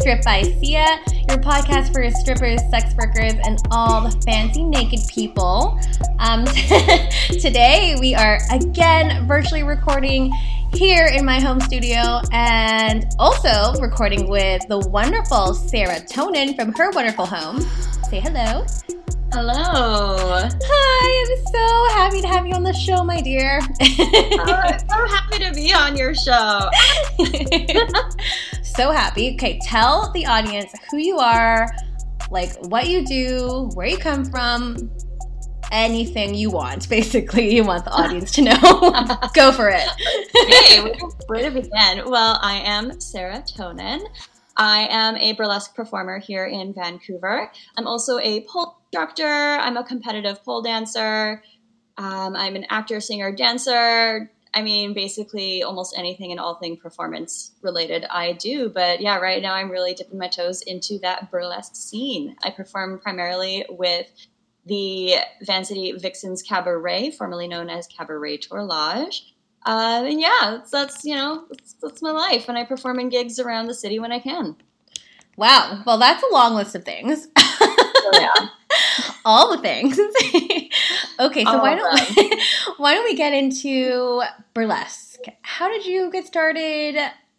Strip by Sia, your podcast for strippers, sex workers, and all the fancy naked people. Um, today, we are again virtually recording here in my home studio and also recording with the wonderful Sarah Tonin from her wonderful home. Say hello. Hello. Hi, I'm so happy to have you on the show, my dear. oh, so happy to be on your show. so happy. Okay, tell the audience who you are, like what you do, where you come from, anything you want. Basically, you want the audience to know. Go for it. okay, where to begin? Well, I am Sarah Tonin. I am a burlesque performer here in Vancouver. I'm also a pole instructor. I'm a competitive pole dancer. Um, I'm an actor, singer, dancer. I mean, basically almost anything and all thing performance related I do. But yeah, right now I'm really dipping my toes into that burlesque scene. I perform primarily with the Vancity Vixens Cabaret, formerly known as Cabaret Tourlage. Uh, and yeah, that's, that's you know that's, that's my life, and I perform in gigs around the city when I can. Wow, well, that's a long list of things. Oh, yeah. all the things. okay, so all why don't we, why don't we get into burlesque? How did you get started?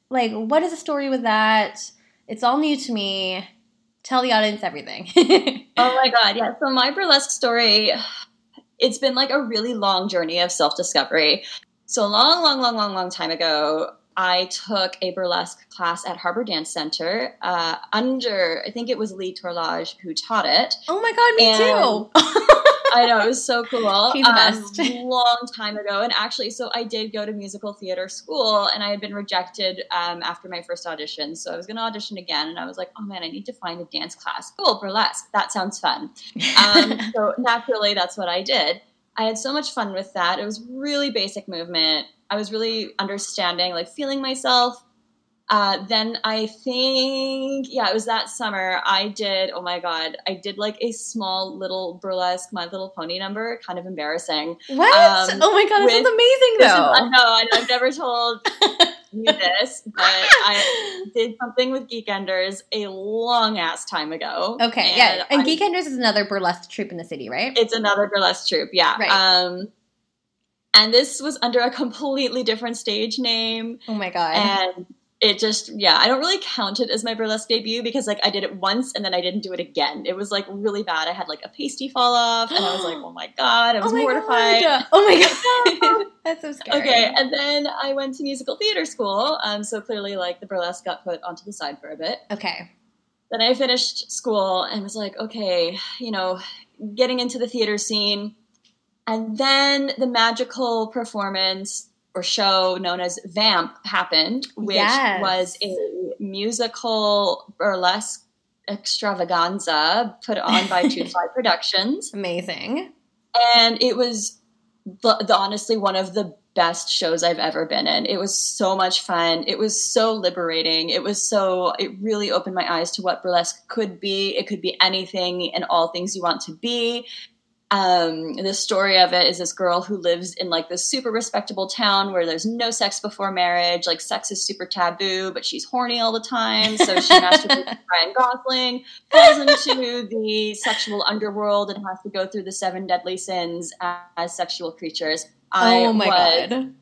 Like, what is the story with that? It's all new to me. Tell the audience everything. oh my god, yeah. So my burlesque story, it's been like a really long journey of self discovery. So long, long, long, long, long time ago, I took a burlesque class at Harbor Dance Center uh, under, I think it was Lee Tourlage who taught it. Oh my God, me and too. I know, it was so cool. He's the best. Um, long time ago. And actually, so I did go to musical theater school and I had been rejected um, after my first audition. So I was going to audition again. And I was like, oh man, I need to find a dance class. Cool, burlesque. That sounds fun. Um, so naturally, that's what I did. I had so much fun with that. It was really basic movement I was really understanding, like feeling myself. Uh, then I think, yeah, it was that summer. I did, oh my God, I did like a small little burlesque My Little Pony number, kind of embarrassing. What? Um, oh my God, this is amazing though. I know, I know, I've never told you this, but I did something with Geekenders a long ass time ago. Okay, and yeah. And I, Geekenders is another burlesque troupe in the city, right? It's another burlesque troupe, yeah. Right. Um, and this was under a completely different stage name. Oh my god. And it just yeah, I don't really count it as my burlesque debut because like I did it once and then I didn't do it again. It was like really bad. I had like a pasty fall off and I was like, "Oh my god, I was oh mortified." God. Oh my god. That's so scary. Okay, and then I went to musical theater school. Um so clearly like the burlesque got put onto the side for a bit. Okay. Then I finished school and was like, "Okay, you know, getting into the theater scene and then the magical performance or show known as Vamp happened, which yes. was a musical burlesque extravaganza put on by Two Fly Productions. Amazing. And it was the, the, honestly one of the best shows I've ever been in. It was so much fun. It was so liberating. It was so, it really opened my eyes to what burlesque could be. It could be anything and all things you want to be um, the story of it is this girl who lives in like this super respectable town where there's no sex before marriage. Like sex is super taboo, but she's horny all the time. So she masturbates Ryan Gosling, falls into the sexual underworld, and has to go through the seven deadly sins as, as sexual creatures. I oh my was, god!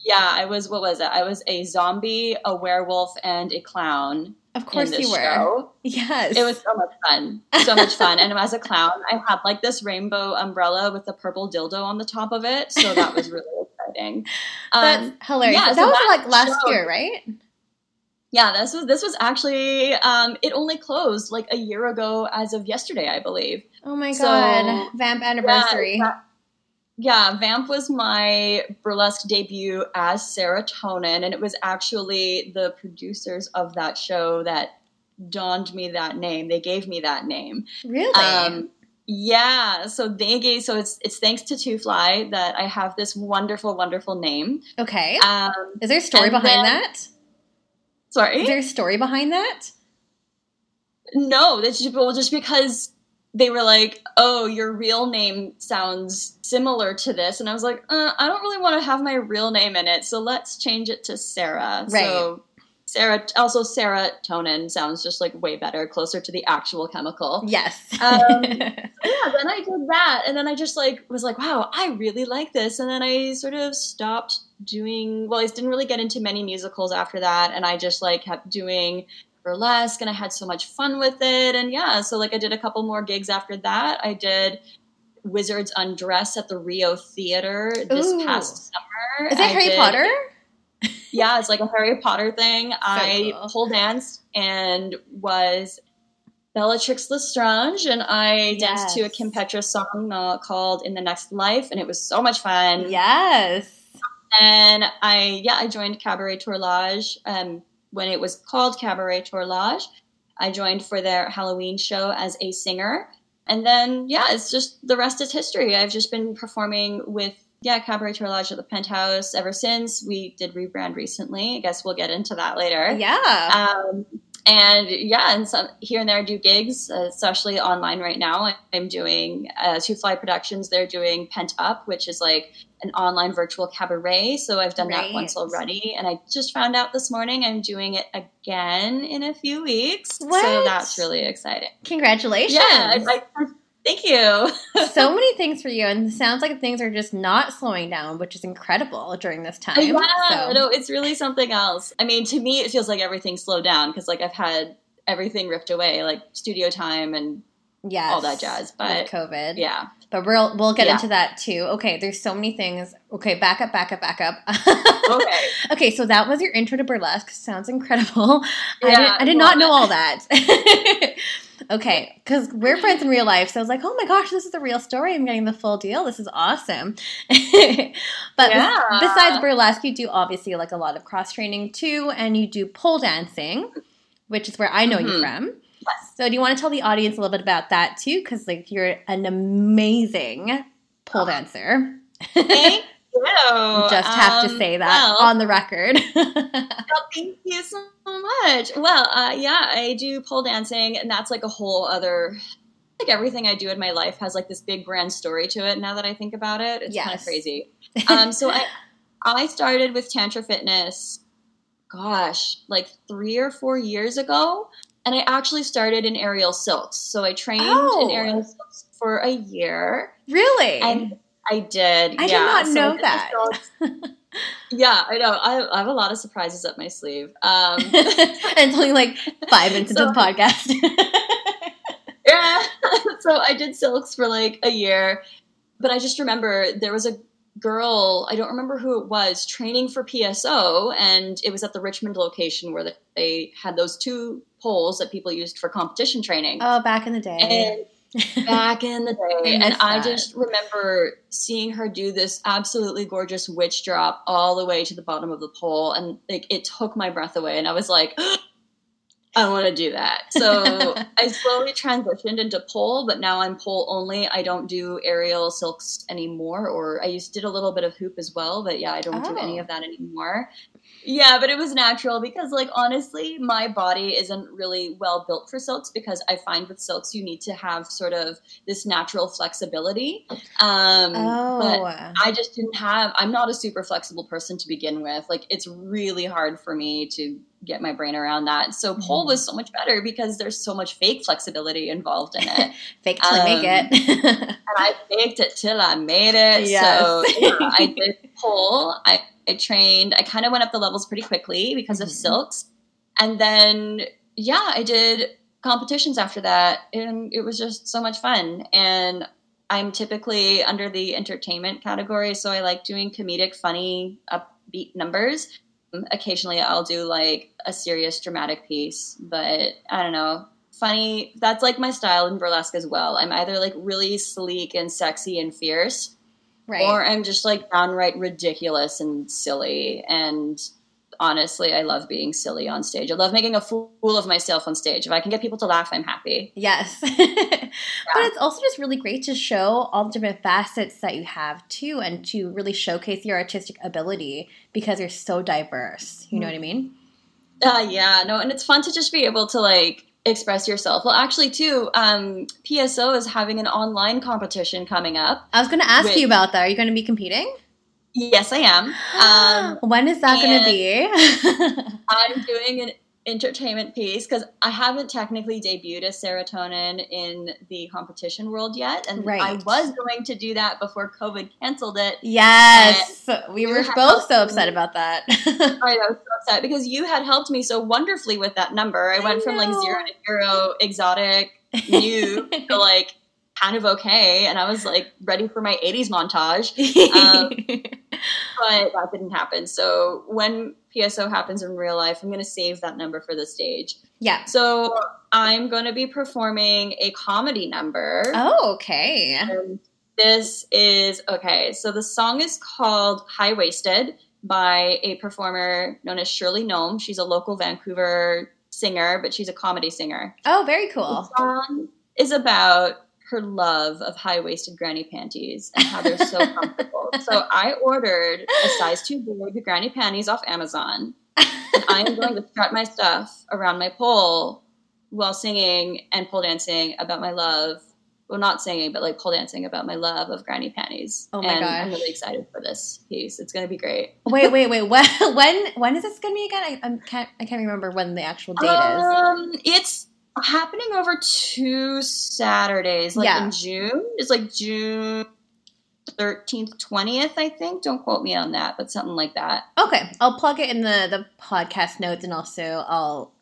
Yeah, I was. What was it? I was a zombie, a werewolf, and a clown of course you were. Show. Yes. It was so much fun. So much fun. and as a clown, I had like this rainbow umbrella with a purple dildo on the top of it. So that was really exciting. That's um, hilarious. Yeah, that so was that like last show, year, right? Yeah, this was this was actually um, it only closed like a year ago as of yesterday, I believe. Oh my god. Vamp anniversary. Yeah, yeah, Vamp was my burlesque debut as Sarah Tonin, and it was actually the producers of that show that donned me that name. They gave me that name. Really? Um, yeah. So they gave. So it's it's thanks to Two Fly that I have this wonderful, wonderful name. Okay. Um, Is there a story behind then, that? Sorry. Is there a story behind that? No, that's just, well, just because they were like, "Oh, your real name sounds similar to this," and I was like, uh, "I don't really want to have my real name in it, so let's change it to Sarah." Right. So Sarah, also serotonin sounds just like way better, closer to the actual chemical. Yes. Um, yeah, then I did that, and then I just like was like, wow, I really like this, and then I sort of stopped doing. Well, I didn't really get into many musicals after that, and I just like kept doing burlesque, and I had so much fun with it, and yeah, so like I did a couple more gigs after that. I did Wizards Undress at the Rio Theater this Ooh. past summer. Is it I Harry did- Potter? yeah, it's like a Harry Potter thing. I cool. pole danced and was Bellatrix Lestrange, and I danced to a Kim Petras song uh, called "In the Next Life," and it was so much fun. Yes. And I, yeah, I joined Cabaret Tourlage um, when it was called Cabaret Tourlage. I joined for their Halloween show as a singer, and then yeah, it's just the rest is history. I've just been performing with yeah Cabaret Tourlage at the Penthouse ever since. We did rebrand recently. I guess we'll get into that later. Yeah. Um, and yeah, and some here and there I do gigs, especially online right now. I'm doing uh, Two Fly Productions. They're doing Pent Up, which is like an online virtual cabaret. So I've done that once already, and I just found out this morning I'm doing it again in a few weeks. What? So that's really exciting. Congratulations. Yeah, I, I, thank you. so many things for you, and it sounds like things are just not slowing down, which is incredible during this time. Yeah, so. no, it's really something else. I mean, to me, it feels like everything slowed down because like I've had everything ripped away, like studio time and yes, all that jazz, but- COVID. yeah. But we'll we'll get Yeah. into that too. Okay, there's so many things. Okay, back up, back up, back up. Okay. okay, so that was your intro to burlesque. Sounds incredible. I, Yeah, did, I did not know it. all that. okay, because we're friends in real life, so I was like, oh my gosh, this is the real story. I'm getting the full deal. This is awesome. but Yeah. besides burlesque, you do obviously like a lot of cross training too, and you do pole dancing, which is where I know you Mhm. from. Yes. So, do you want to tell the audience a little bit about that too? Because like you're an amazing pole Oh. dancer. Thank you. Just have to Um, say that well, on the record. well, thank you so much. Well, uh, yeah, I do pole dancing, and that's like a whole other. Like everything I do in my life has like this big grand story to it. Now that I think about it, it's kind of crazy. Um, so I, I started with Tantra Fitness, gosh, like three or four years ago, and I actually started in aerial silks. So I trained Oh. in aerial silks for a year, really? and I did. I did yeah. not So know did that. yeah, I know. I, I have a lot of surprises up my sleeve. Um, and it's only like five minutes into the podcast. yeah. so I did silks for like a year, but I just remember there was a girl, I don't remember who it was, training for PSO, and it was at the Richmond location where the, they had those two poles that people used for competition training. oh, back in the day. And back in the day. I and I that. just remember seeing her do this absolutely gorgeous witch drop all the way to the bottom of the pole. And like it took my breath away. And I was like, I want to do that. So I slowly transitioned into pole, but now I'm pole only. I don't do aerial silks anymore. Or I used to did a little bit of hoop as well, but yeah, I don't do any Oh. of that anymore. Yeah, but it was natural because, like, honestly, my body isn't really well built for silks because I find with silks you need to have sort of this natural flexibility. Um, But oh, I just didn't have, I'm not a super flexible person to begin with. Like, it's really hard for me to get my brain around that. So, pole Mhm. was so much better because there's so much fake flexibility involved in it. fake till you make it. and I faked it till I made it. Yes. So yeah, I did pole. I, I trained. I kind of went up the levels pretty quickly because of Mhm. silks, and then yeah, I did competitions after that, and it was just so much fun. And I'm typically under the entertainment category, so I like doing comedic, funny, upbeat numbers. Occasionally, I'll do like a serious, dramatic piece, but I don't know funny. That's like my style in burlesque as well. I'm either like really sleek and sexy and fierce, right. or I'm just like downright ridiculous and silly. And honestly, I love being silly on stage. I love making a fool of myself on stage. If I can get people to laugh, I'm happy. Yes. but it's also just really great to show all the different facets that you have too and to really showcase your artistic ability because you're so diverse. You know what I mean? Uh, yeah, no, and it's fun to just be able to like express yourself. Well, actually, too, um, PSO is having an online competition coming up. I was going to ask Wait. you about that. Are you going to be competing? Yes, I am. Um, when is that going to be? I'm doing an entertainment piece because I haven't technically debuted as serotonin in the competition world yet, and Right. I was going to do that before COVID canceled it. yes, we were both so upset about that. I was so upset because you had helped me so wonderfully with that number. I I went from like zero to hero, exotic, new to like kind of okay, and I was like ready for my '80s montage. Um, but that didn't happen. So when PSO happens in real life, I'm going to save that number for the stage. yeah. So I'm going to be performing a comedy number. Oh, okay. And this is okay. So the song is called High Waisted by a performer known as Shirley Nome. She's a local Vancouver singer, but she's a comedy singer. Oh, very The cool. song is about her love of high waisted granny panties and how they're so comfortable. So I ordered a size two big granny panties off Amazon. And I am going to strut my stuff around my pole while singing and pole dancing about my love. Well, not singing, but like pole dancing about my love of granny panties. Oh my and I'm really excited for this piece. It's going to be great. Wait, wait, wait. When when when is this going to be again? I, I can't I can't remember when the actual date is. Um, it's happening over two Saturdays, like Yeah. in June. It's like June thirteenth, twentieth, I think. Don't quote me on that, but something like that. Okay, I'll plug it in the the podcast notes, and also I'll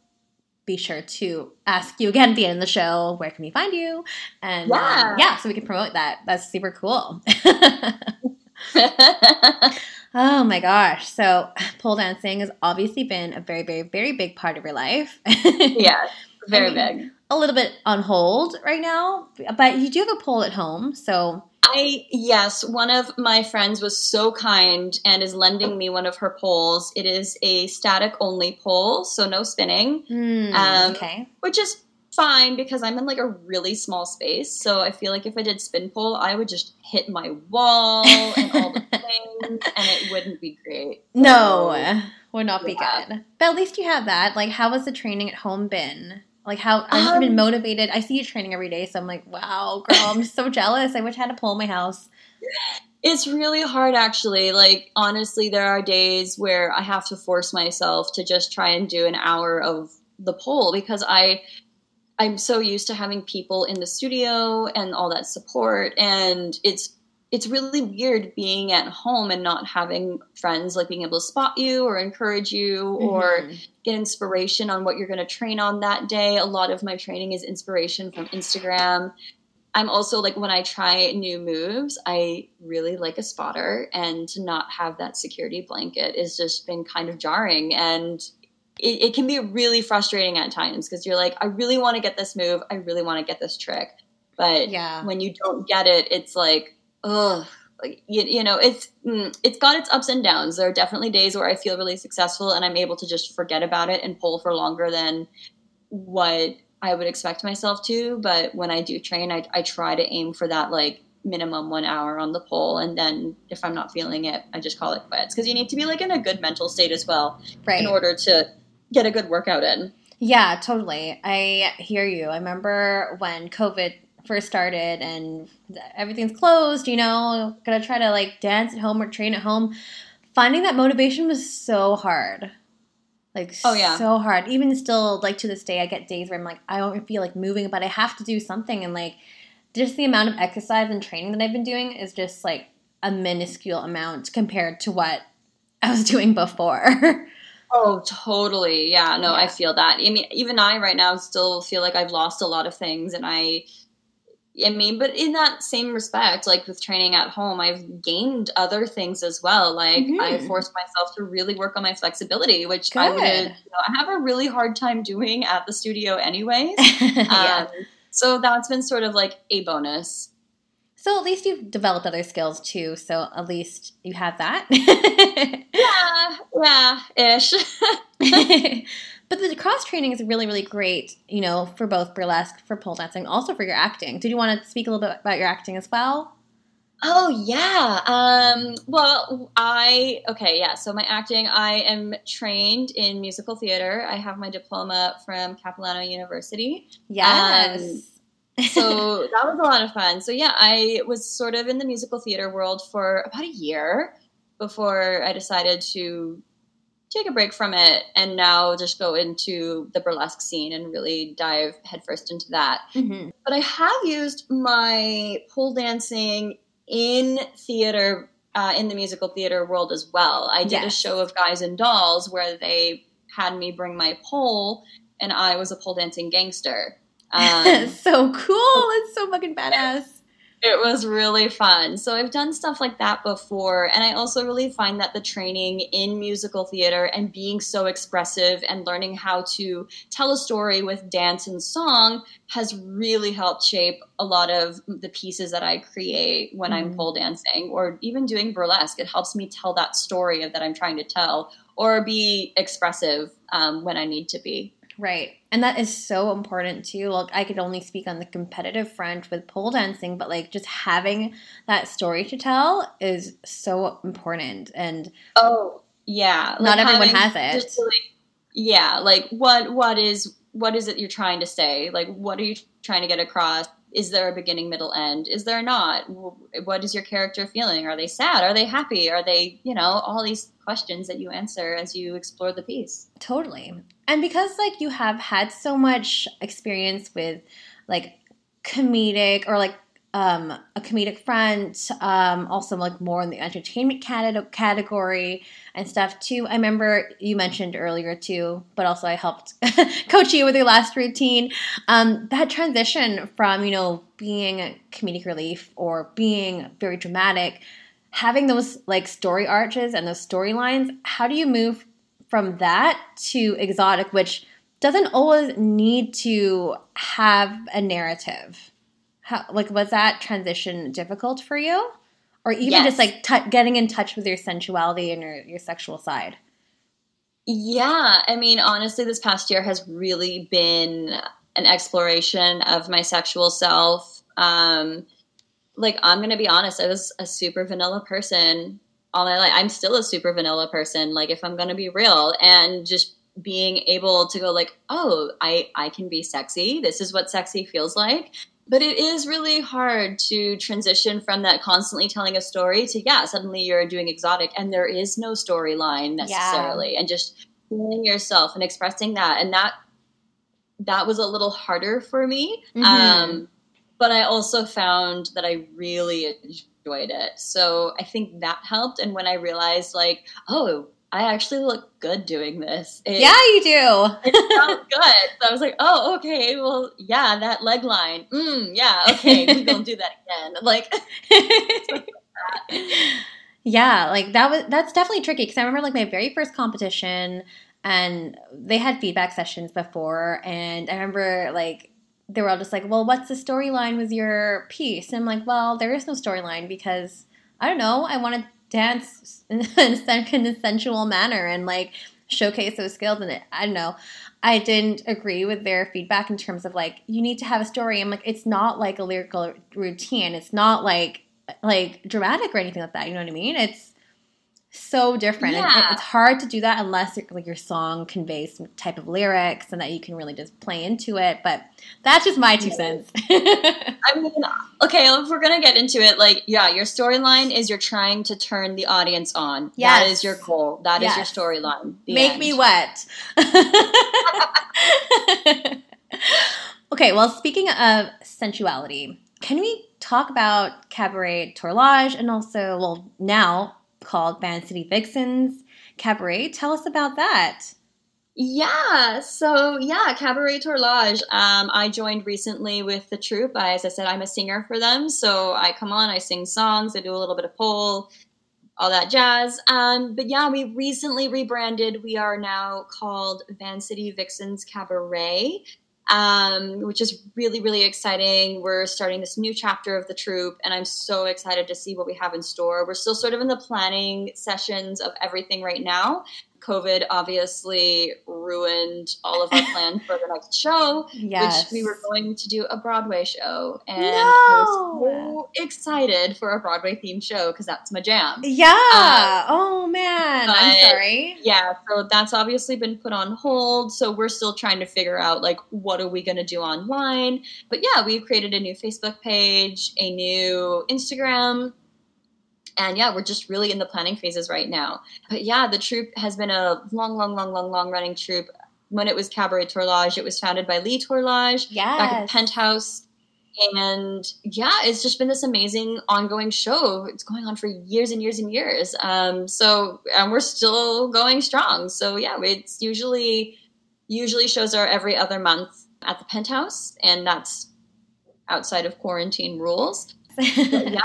be sure to ask you again at the end of the show where can we find you, and um, Yeah. yeah, so we can promote that. That's super cool. oh my gosh! So pole dancing has obviously been a very, very, very big part of your life. yeah, very I mean- big. a little bit on hold right now, but you do have a pole at home, so I yes, one of my friends was so kind and is lending me one of her poles. It is a static only pole, so no spinning, hmm, Um, okay. which is fine because I'm in like a really small space. So I feel like if I did spin pole, I would just hit my wall and all the things, and it wouldn't be great. So- No, would not be good. But at least you have that. Like, how has the training at home been? Like, how I have you been Um, motivated? I see you training every day, so I'm like, wow, girl, I'm so jealous. I wish I had a pole in my house. It's really hard, actually. Like, honestly, there are days where I have to force myself to just try and do an hour of the pole because I. I'm so used to having people in the studio and all that support, and it's it's really weird being at home and not having friends like being able to spot you or encourage you or Mhm. get inspiration on what you're going to train on that day. A lot of my training is inspiration from Instagram. I'm also like when I try new moves, I really like a spotter, and to not have that security blanket has just been kind of jarring. And it, it can be really frustrating at times because you're like, I really want to get this move, I really want to get this trick. But yeah, when you don't get it, it's like, ugh. Like you, you know, it's mm, it's got its ups and downs. There are definitely days where I feel really successful and I'm able to just forget about it and pull for longer than what I would expect myself to. But when I do train, I, I try to aim for that like minimum one hour on the pole, and then if I'm not feeling it, I just call it quits because you need to be like in a good mental state as well right. in order to get a good workout in. Yeah, totally. I hear you. I remember when COVID first started and everything's closed, you know, gonna try to like dance at home or train at home. Finding that motivation was so hard. Like, Oh, yeah. so hard. Even still, like to this day, I get days where I'm like, I don't feel like moving, but I have to do something. And like, just the amount of exercise and training that I've been doing is just like a minuscule amount compared to what I was doing before. Oh, totally. Yeah, no, I feel that. I mean, even I right now still feel like I've lost a lot of things and I I mean, but in that same respect, like with training at home, I've gained other things as well. Like I Mhm. forced myself to really work on my flexibility, which I would you know, I have a really hard time doing at the studio anyways. yeah. Um, so that's been sort of like a bonus. So at least you've developed other skills too. So at least you have that. Yeah, yeah, ish. but the cross training is really, really great, you know, for both burlesque, for pole dancing, also for your acting. Did you want to speak a little bit about your acting as well? Oh yeah. Um, well, I okay, yeah. So my acting, I am trained in musical theater. I have my diploma from Capilano University. Yes. So that was a lot of fun. So yeah, I was sort of in the musical theater world for about a year before I decided to take a break from it and now just go into the burlesque scene and really dive headfirst into that. Mm-hmm. But I have used my pole dancing in theater, uh, in the musical theater world as well. I did yes. a show of Guys and Dolls where they had me bring my pole and I was a pole dancing gangster. Um, so cool. It's so fucking badass. It was really fun. So I've done stuff like that before. And I also really find that the training in musical theater and being so expressive and learning how to tell a story with dance and song has really helped shape a lot of the pieces that I create when mm-hmm. I'm pole dancing or even doing burlesque. It helps me tell that story that I'm trying to tell or be expressive um, when I need to be. Right. And that is so important too. Like I could only speak on the competitive front with pole dancing, but like just having that story to tell is so important. And oh yeah, not like everyone has it. Like, yeah, like what what is what is it you're trying to say? Like what are you trying to get across? Is there a beginning, middle, end? Is there not? What is your character feeling? Are they sad? Are they happy? Are they, you know, all these questions that you answer as you explore the piece. Totally. And because like you have had so much experience with like comedic or like um, a comedic front, um, also like more in the entertainment cat- category and stuff too. I remember you mentioned earlier too, but also I helped coach you with your last routine. Um, that transition from you know being comedic relief or being very dramatic, having those like story arches and those storylines. How do you move from that to exotic, which doesn't always need to have a narrative? How, like was that transition difficult for you? Or even yes. just like t- getting in touch with your sensuality and your, your sexual side? Yeah. I mean honestly this past year has really been an exploration of my sexual self. Um like i'm gonna be honest i was a super vanilla person all my life. I'm still a super vanilla person like if i'm gonna be real. And just being able to go like oh i i can be sexy. This is what sexy feels like but it is really hard to transition from that constantly telling a story to yeah suddenly you're doing exotic and there is no storyline necessarily. Yeah. and just feeling yourself and expressing that. And that that was a little harder for me. Mm-hmm. um, but i also found that i really enjoyed it. So i think that helped. And when i realized like oh I actually look good doing this. It, yeah, you do. it felt good. So I was like, oh, okay, well, yeah, that leg line. Mm, yeah, okay, we gonna do that again. Like, yeah, like that was that's definitely tricky because I remember like my very first competition, and they had feedback sessions before, and I remember like they were all just like, well, what's the storyline with your piece? And I'm like, well, there is no storyline because I don't know. I wanted dance in a sensual manner and like showcase those skills. And it i don't know i didn't agree with their feedback in terms of like you need to have a story. I'm like it's not like a lyrical routine. It's not like like dramatic or anything like that. You know what i mean? It's so different. Yeah. And it's hard to do that unless like your song conveys some type of lyrics and that you can really just play into it. But that's just my two cents. I mean, okay, if we're gonna get into it, like, yeah, your storyline is you're trying to turn the audience on. Yes. That is your goal. That yes. is your storyline. Make end. me wet. okay, well, speaking of sensuality, can we talk about cabaret tournage and also, well, now called Van City Vixens Cabaret. Tell us about that. Yeah, so yeah, Cabaret Tournage. Um, I joined recently with the troupe. I, as I said, I'm a singer for them, so I come on, I sing songs, I do a little bit of pole, all that jazz. Um, but yeah, we recently rebranded. We are now called Van City Vixens Cabaret um, which is really, really exciting. We're starting this new chapter of the troupe, and I'm so excited to see what we have in store. We're still sort of in the planning sessions of everything right now. COVID obviously ruined all of our plans for the next show, yes. which we were going to do a Broadway show. And no. I was so excited for a Broadway themed show because that's my jam. Yeah. Uh, oh, man. I'm sorry. Yeah. So that's obviously been put on hold. So we're still trying to figure out, like, what are we going to do online? But yeah, we've created a new Facebook page, a new Instagram and yeah, we're just really in the planning phases right now. But yeah, the troupe has been a long, long, long, long, long running troupe. When it was Cabaret Tourlage, it was founded by Lee Tourlage yes. back at the Penthouse. And yeah, it's just been this amazing ongoing show. It's going on for years and years and years. Um, so, and we're still going strong. So yeah, it's usually usually shows are every other month at the Penthouse, and that's outside of quarantine rules. yeah,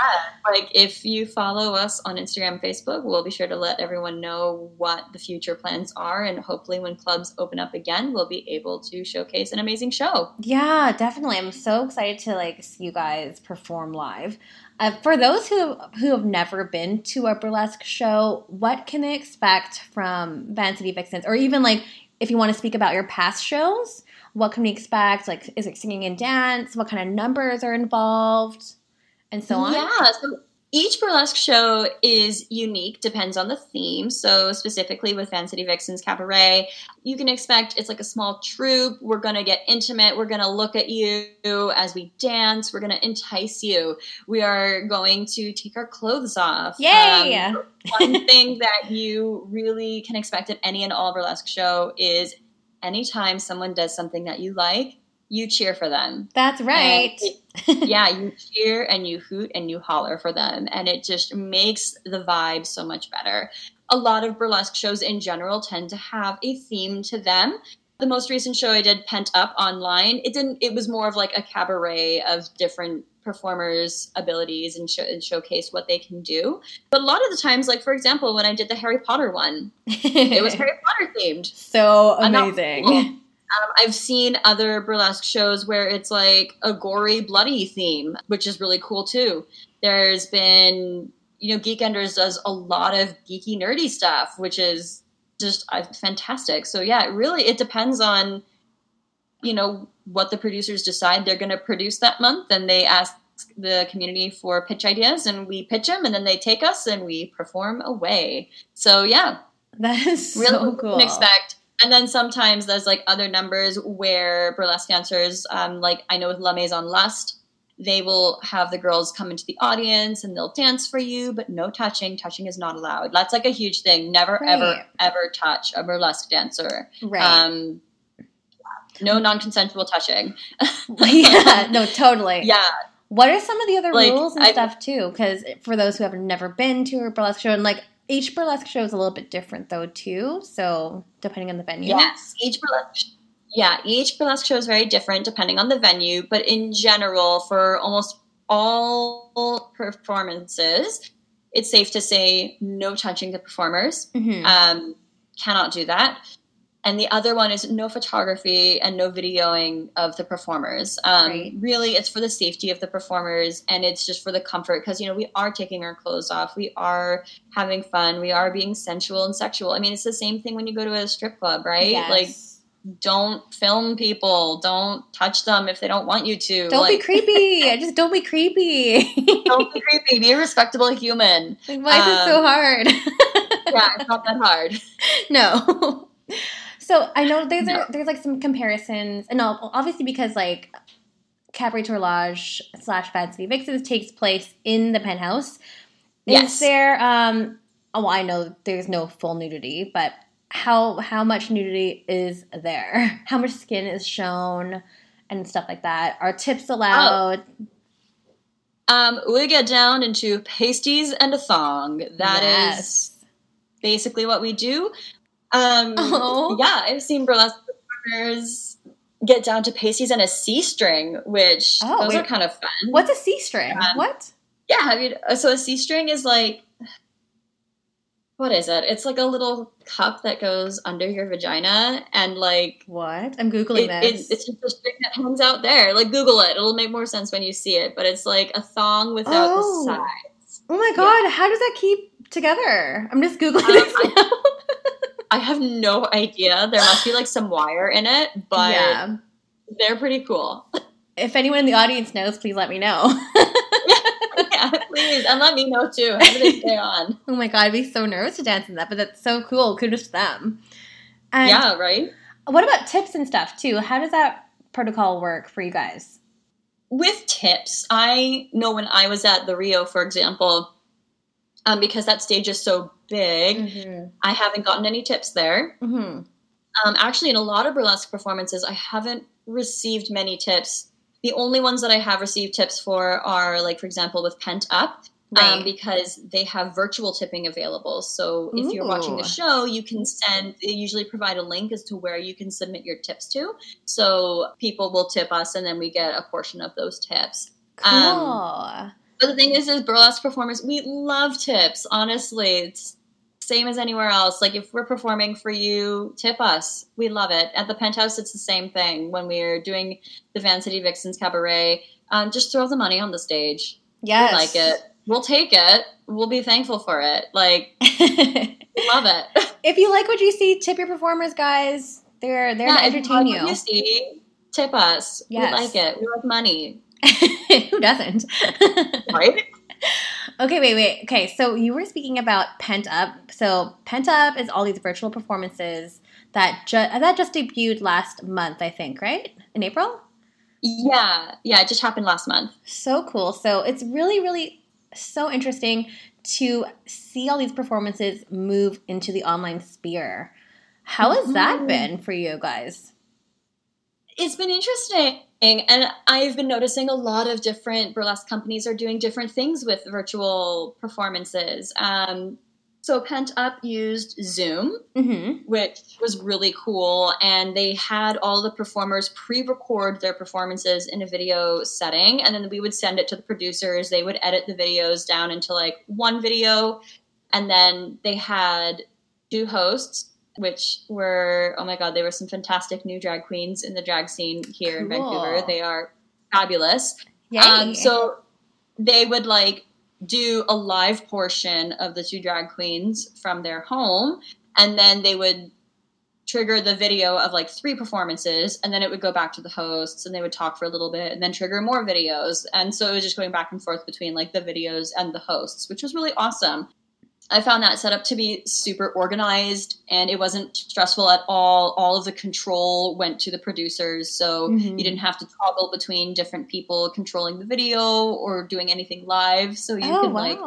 like if you follow us on Instagram, Facebook, we'll be sure to let everyone know what the future plans are, and hopefully, when clubs open up again, we'll be able to showcase an amazing show. Yeah, definitely. I'm so excited to like see you guys perform live. Uh, for those who who have never been to a burlesque show, what can they expect from Van City Vixens, or even like if you want to speak about your past shows? What can we expect? Like, is it singing and dance? What kind of numbers are involved? And so on? Yeah. So each burlesque show is unique, depends on the theme. So, specifically with Van City Vixens Cabaret, you can expect it's like a small troupe. We're going to get intimate. We're going to look at you as we dance. We're going to entice you. We are going to take our clothes off. Yay! Um, one thing that you really can expect at any and all burlesque show is anytime someone does something that you like, you cheer for them. That's right. It, yeah, you cheer and you hoot and you holler for them. And it just makes the vibe so much better. A lot of burlesque shows in general tend to have a theme to them. The most recent show I did, Pent Up Online, it didn't. It was more of like a cabaret of different performers' abilities and, show, and showcase what they can do. But a lot of the times, like for example, when I did the Harry Potter one, it was Harry Potter themed. So amazing. Um, I've seen other burlesque shows where it's like a gory, bloody theme, which is really cool too. There's been, you know, Geekenders does a lot of geeky, nerdy stuff, which is just uh, fantastic. So yeah, it really it depends on, you know, what the producers decide they're going to produce that month, and they ask the community for pitch ideas, and we pitch them, and then they take us and we perform away. So yeah, that is really so cool. expect and then sometimes there's like other numbers where burlesque dancers, um, like I know with La Maison Lust, they will have the girls come into the audience and they'll dance for you, but no touching. Touching is not allowed. That's like a huge thing. Never, right. ever, ever touch a burlesque dancer. Right. Um, no non-consensual touching. yeah, no, totally. Yeah. What are some of the other like, rules and I, stuff too? Because for those who have never been to a burlesque show, and like each burlesque show is a little bit different though too. So depending on the venue. Yes, each burlesque. Yeah, each burlesque show is very different depending on the venue, but in general, for almost all performances, it's safe to say no touching the performers. Mm-hmm. Um, cannot do that and the other one is no photography and no videoing of the performers. Um, right. Really, it's for the safety of the performers and it's just for the comfort because, you know, we are taking our clothes off. We are having fun. We are being sensual and sexual. I mean, it's the same thing when you go to a strip club, right? Yes. Like, don't film people. Don't touch them if they don't want you to. Don't like, be creepy. just don't be creepy. don't be creepy. Be a respectable human. Like, why um, is it so hard? yeah, it's not that hard. No. So I know there's a, there's like some comparisons, and obviously because like Cabaret Tourlage slash Van City Vixens takes place in the penthouse. Yes. Is there? Um, oh, I know there's no full nudity, but how how much nudity is there? How much skin is shown, and stuff like that? Are tips allowed? Oh. Um, we get down into pasties and a thong. That yes. is basically what we do. Um, oh. Yeah, I've seen burlesque performers get down to pasties and a C string, which oh, those wait. are kind of fun. What's a C string? Um, what? Yeah, have you? So a C string is like, what is it? It's like a little cup that goes under your vagina, and like what? I'm googling it, this. It, it's just a string that hangs out there. Like Google it; it'll make more sense when you see it. But it's like a thong without oh. the sides. Oh my god! Yeah. How does that keep together? I'm just googling um, this now. I have no idea. There must be like some wire in it, but yeah. they're pretty cool. If anyone in the audience knows, please let me know. yeah, please. And let me know too. How do they stay on? oh my god, I'd be so nervous to dance in that, but that's so cool. Kudos to them. And yeah, right? What about tips and stuff too? How does that protocol work for you guys? With tips, I know when I was at the Rio, for example, um, because that stage is so big. Mm-hmm. I haven't gotten any tips there. Mm-hmm. Um, actually, in a lot of burlesque performances, I haven't received many tips. The only ones that I have received tips for are, like, for example, with Pent Up, um, because they have virtual tipping available. So if you're watching the show, you can send, they usually provide a link as to where you can submit your tips to. So people will tip us and then we get a portion of those tips. Cool. Um, But the thing is, is burlesque performers, we love tips. Honestly, it's same as anywhere else. Like if we're performing for you, tip us. We love it. At the Penthouse, it's the same thing. When we're doing the Van City Vixens Cabaret, um, just throw the money on the stage. yes. We like it. We'll take it. We'll be thankful for it. Like love it. if you like what you see, tip your performers, guys. They're there to Yeah, if entertain like what you. see, tip us. Yes. We like it. We like money, Who doesn't? right? okay, wait, wait. Okay, so you were speaking about Pent Up. So Pent Up is all these virtual performances that ju- that just debuted last month, I think, right? In April. yeah, yeah. It just happened last month. So cool. So it's really, really so interesting to see all these performances move into the online sphere. How has that Mhm. been for you guys? It's been interesting. And I've been noticing a lot of different burlesque companies are doing different things with virtual performances. Um, so Pent Up used Zoom, Mm-hmm. which was really cool. And they had all the performers pre record their performances in a video setting. And then we would send it to the producers. They would edit the videos down into like one video. And then they had two hosts, which were, oh my God, they were some fantastic new drag queens in the drag scene here in Vancouver. They are fabulous. Yay. Um, so they would like do a live portion of the two drag queens from their home, and then they would trigger the video of like three performances, and then it would go back to the hosts, and they would talk for a little bit, and then trigger more videos, and so it was just going back and forth between like the videos and the hosts, which was really awesome. I found that setup to be super organized and it wasn't stressful at all. All of the control went to the producers, so Mhm. you didn't have to toggle between different people controlling the video or doing anything live. So you oh can like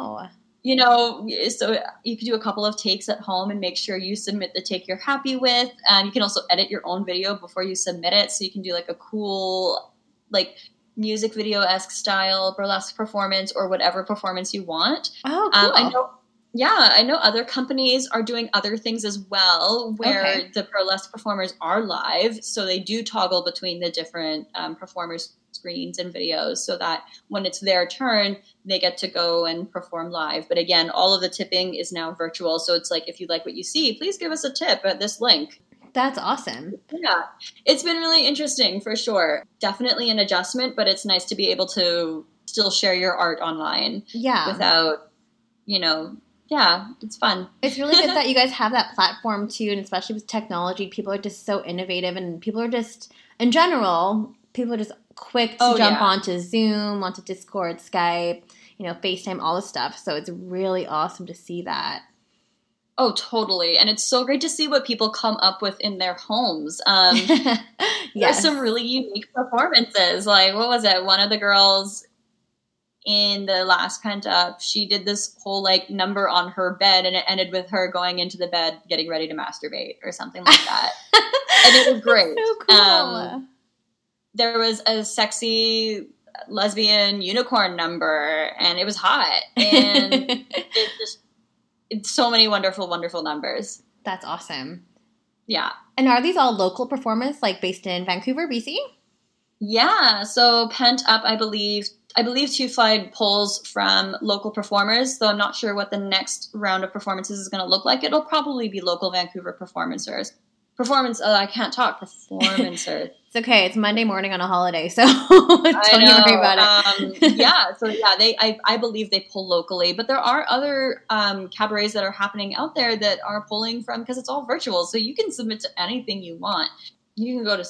you know, so you could do a couple of takes at home and make sure you submit the take you're happy with. Um, you can also edit your own video before you submit it, so you can do like a cool, like music video esque style burlesque performance or whatever performance you want. Oh cool. Um, I know. Yeah, I know other companies are doing other things as well, where Okay. the burlesque performers are live, so they do toggle between the different um, performers' screens and videos, so that when it's their turn, they get to go and perform live. But again, all of the tipping is now virtual, so it's like if you like what you see, please give us a tip at this link. That's awesome. Yeah, it's been really interesting for sure. Definitely an adjustment, but it's nice to be able to still share your art online Yeah. without, you know, yeah, it's fun. It's really good that you guys have that platform too, and especially with technology, people are just so innovative, and people are just, in general, people are just quick to Oh, jump yeah. onto Zoom, onto Discord, Skype, you know, FaceTime, all this stuff. So it's really awesome to see that. Oh, totally. And it's so great to see what people come up with in their homes. Um, There's some really unique performances. Like, what was it? One of the girls in the last pent up, she did this whole like number on her bed, and it ended with her going into the bed, getting ready to masturbate or something like that. and it was great. so cool. Um, there was a sexy lesbian unicorn number, and it was hot, and it just it's so many wonderful, wonderful numbers. That's awesome. Yeah. And are these all local performers, like based in Vancouver, BC? Yeah, so Pent Up, I believe, I believe Two Fly pulls from local performers, though I'm not sure what the next round of performances is going to look like. It'll probably be local Vancouver performancers. Performance, uh, I can't talk, performancers. It's okay. It's Monday morning on a holiday, so don't worry about it. Um, yeah, so yeah, they I, I believe they pull locally, but there are other um, cabarets that are happening out there that are pulling from because it's all virtual, so you can submit to anything you want. You can go to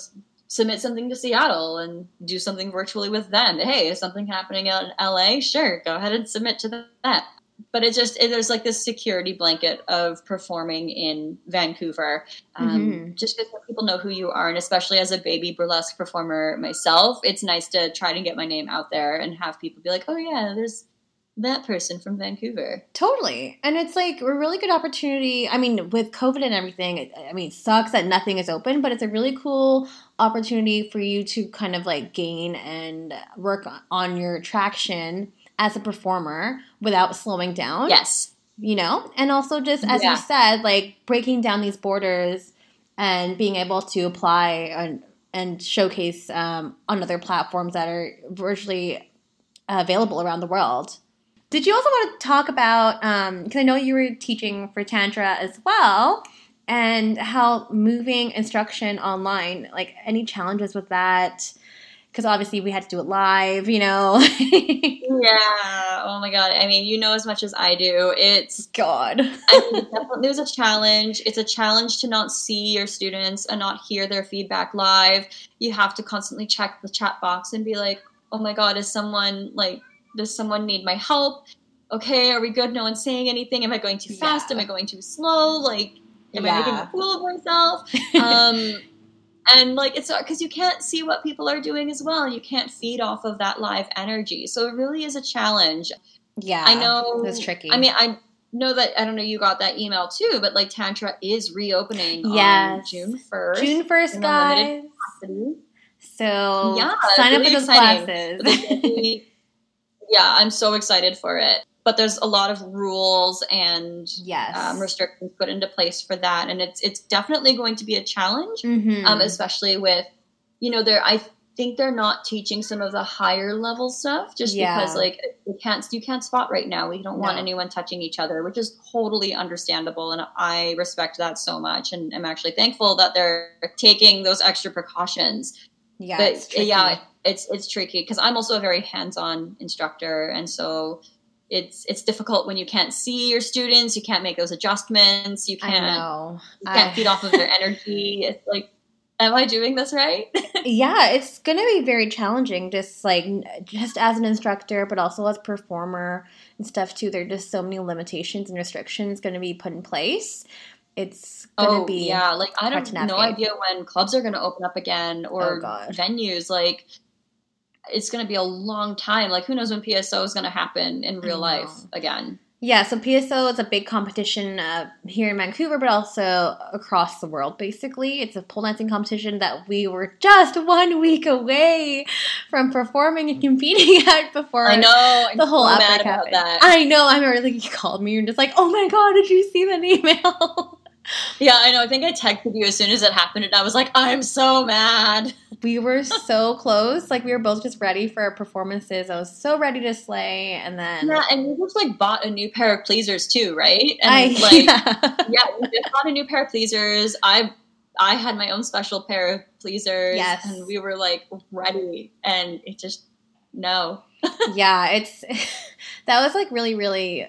submit something to Seattle and do something virtually with them. Hey, is something happening out in LA? Sure, go ahead and submit to that. But it just it, there's like this security blanket of performing in Vancouver, um, Mhm. just because people know who you are, and especially as a baby burlesque performer myself, it's nice to try to get my name out there and have people be like, "Oh yeah, there's that person from Vancouver. Totally. And it's like a really good opportunity. I mean, with COVID and everything, I mean, it sucks that nothing is open, but it's a really cool opportunity for you to kind of like gain and work on your traction as a performer without slowing down. Yes. You know? And also just as Yeah. you said, like breaking down these borders and being able to apply and and showcase um, on other platforms that are virtually available around the world. Did you also want to talk about, um, because I know you were teaching for Tantra as well, and how moving instruction online, like any challenges with that? Because obviously we had to do it live, you know? Yeah. Oh my god. I mean, you know as much as I do. It's God. I mean, definitely was a challenge. It's a challenge to not see your students and not hear their feedback live. You have to constantly check the chat box and be like, "Oh my god, is someone like does someone need my help? Okay, are we good? No one's saying anything. Am I going too fast? Yeah. Am I going too slow? Like, am I making a fool of myself?" Um, and like it's because you can't see what people are doing as well. You can't feed off of that live energy. So it really is a challenge. Yeah. I know it's tricky. I mean, I know that I don't know you got that email too, but like Tantra is reopening on Yes. June first. June 1st, in guys. So Yeah, sign up for those exciting. classes. yeah, I'm so excited for it. But there's a lot of rules and yes. um, restrictions put into place for that, and it's it's definitely going to be a challenge, Mhm. um, especially with you know there I think they're not teaching some of the higher level stuff just Yeah. because like you can't you can't spot right now. We don't want No. anyone touching each other, which is totally understandable, and I respect that so much, and I'm actually thankful that they're taking those extra precautions yeah, but it's yeah, it's it's tricky because I'm also a very hands-on instructor, and so it's it's difficult when you can't see your students, you can't make those adjustments, you can't know. you can't I- feed off of their energy. It's like, am I doing this right? yeah, it's going to be very challenging just like just as an instructor but also as performer and stuff too. There're just so many limitations and restrictions going to be put in place. It's going to oh be yeah, like I don't know. no idea when clubs are going to open up again or Oh, venues. Like it's going to be a long time. Like who knows when PSO is going to happen in real life again? Yeah, so PSO is a big competition uh, here in Vancouver, but also across the world, basically. It's a pole dancing competition that we were just one week away from performing and competing at before I know. I'm the whole so outbreak mad about happened. that. I know. I remember like, you called me and just like, oh my god, did you see that email? Yeah, I know. I think I texted you as soon as it happened, and I was like, I'm so mad. We were so close. Like, we were both just ready for our performances. I was so ready to slay. And then Yeah, and you just like bought a new pair of pleasers too, right? And I, like, yeah. yeah, we just bought a new pair of pleasers. I I had my own special pair of pleasers, Yes. and we were like ready, and it just no. yeah, it's that was like really, really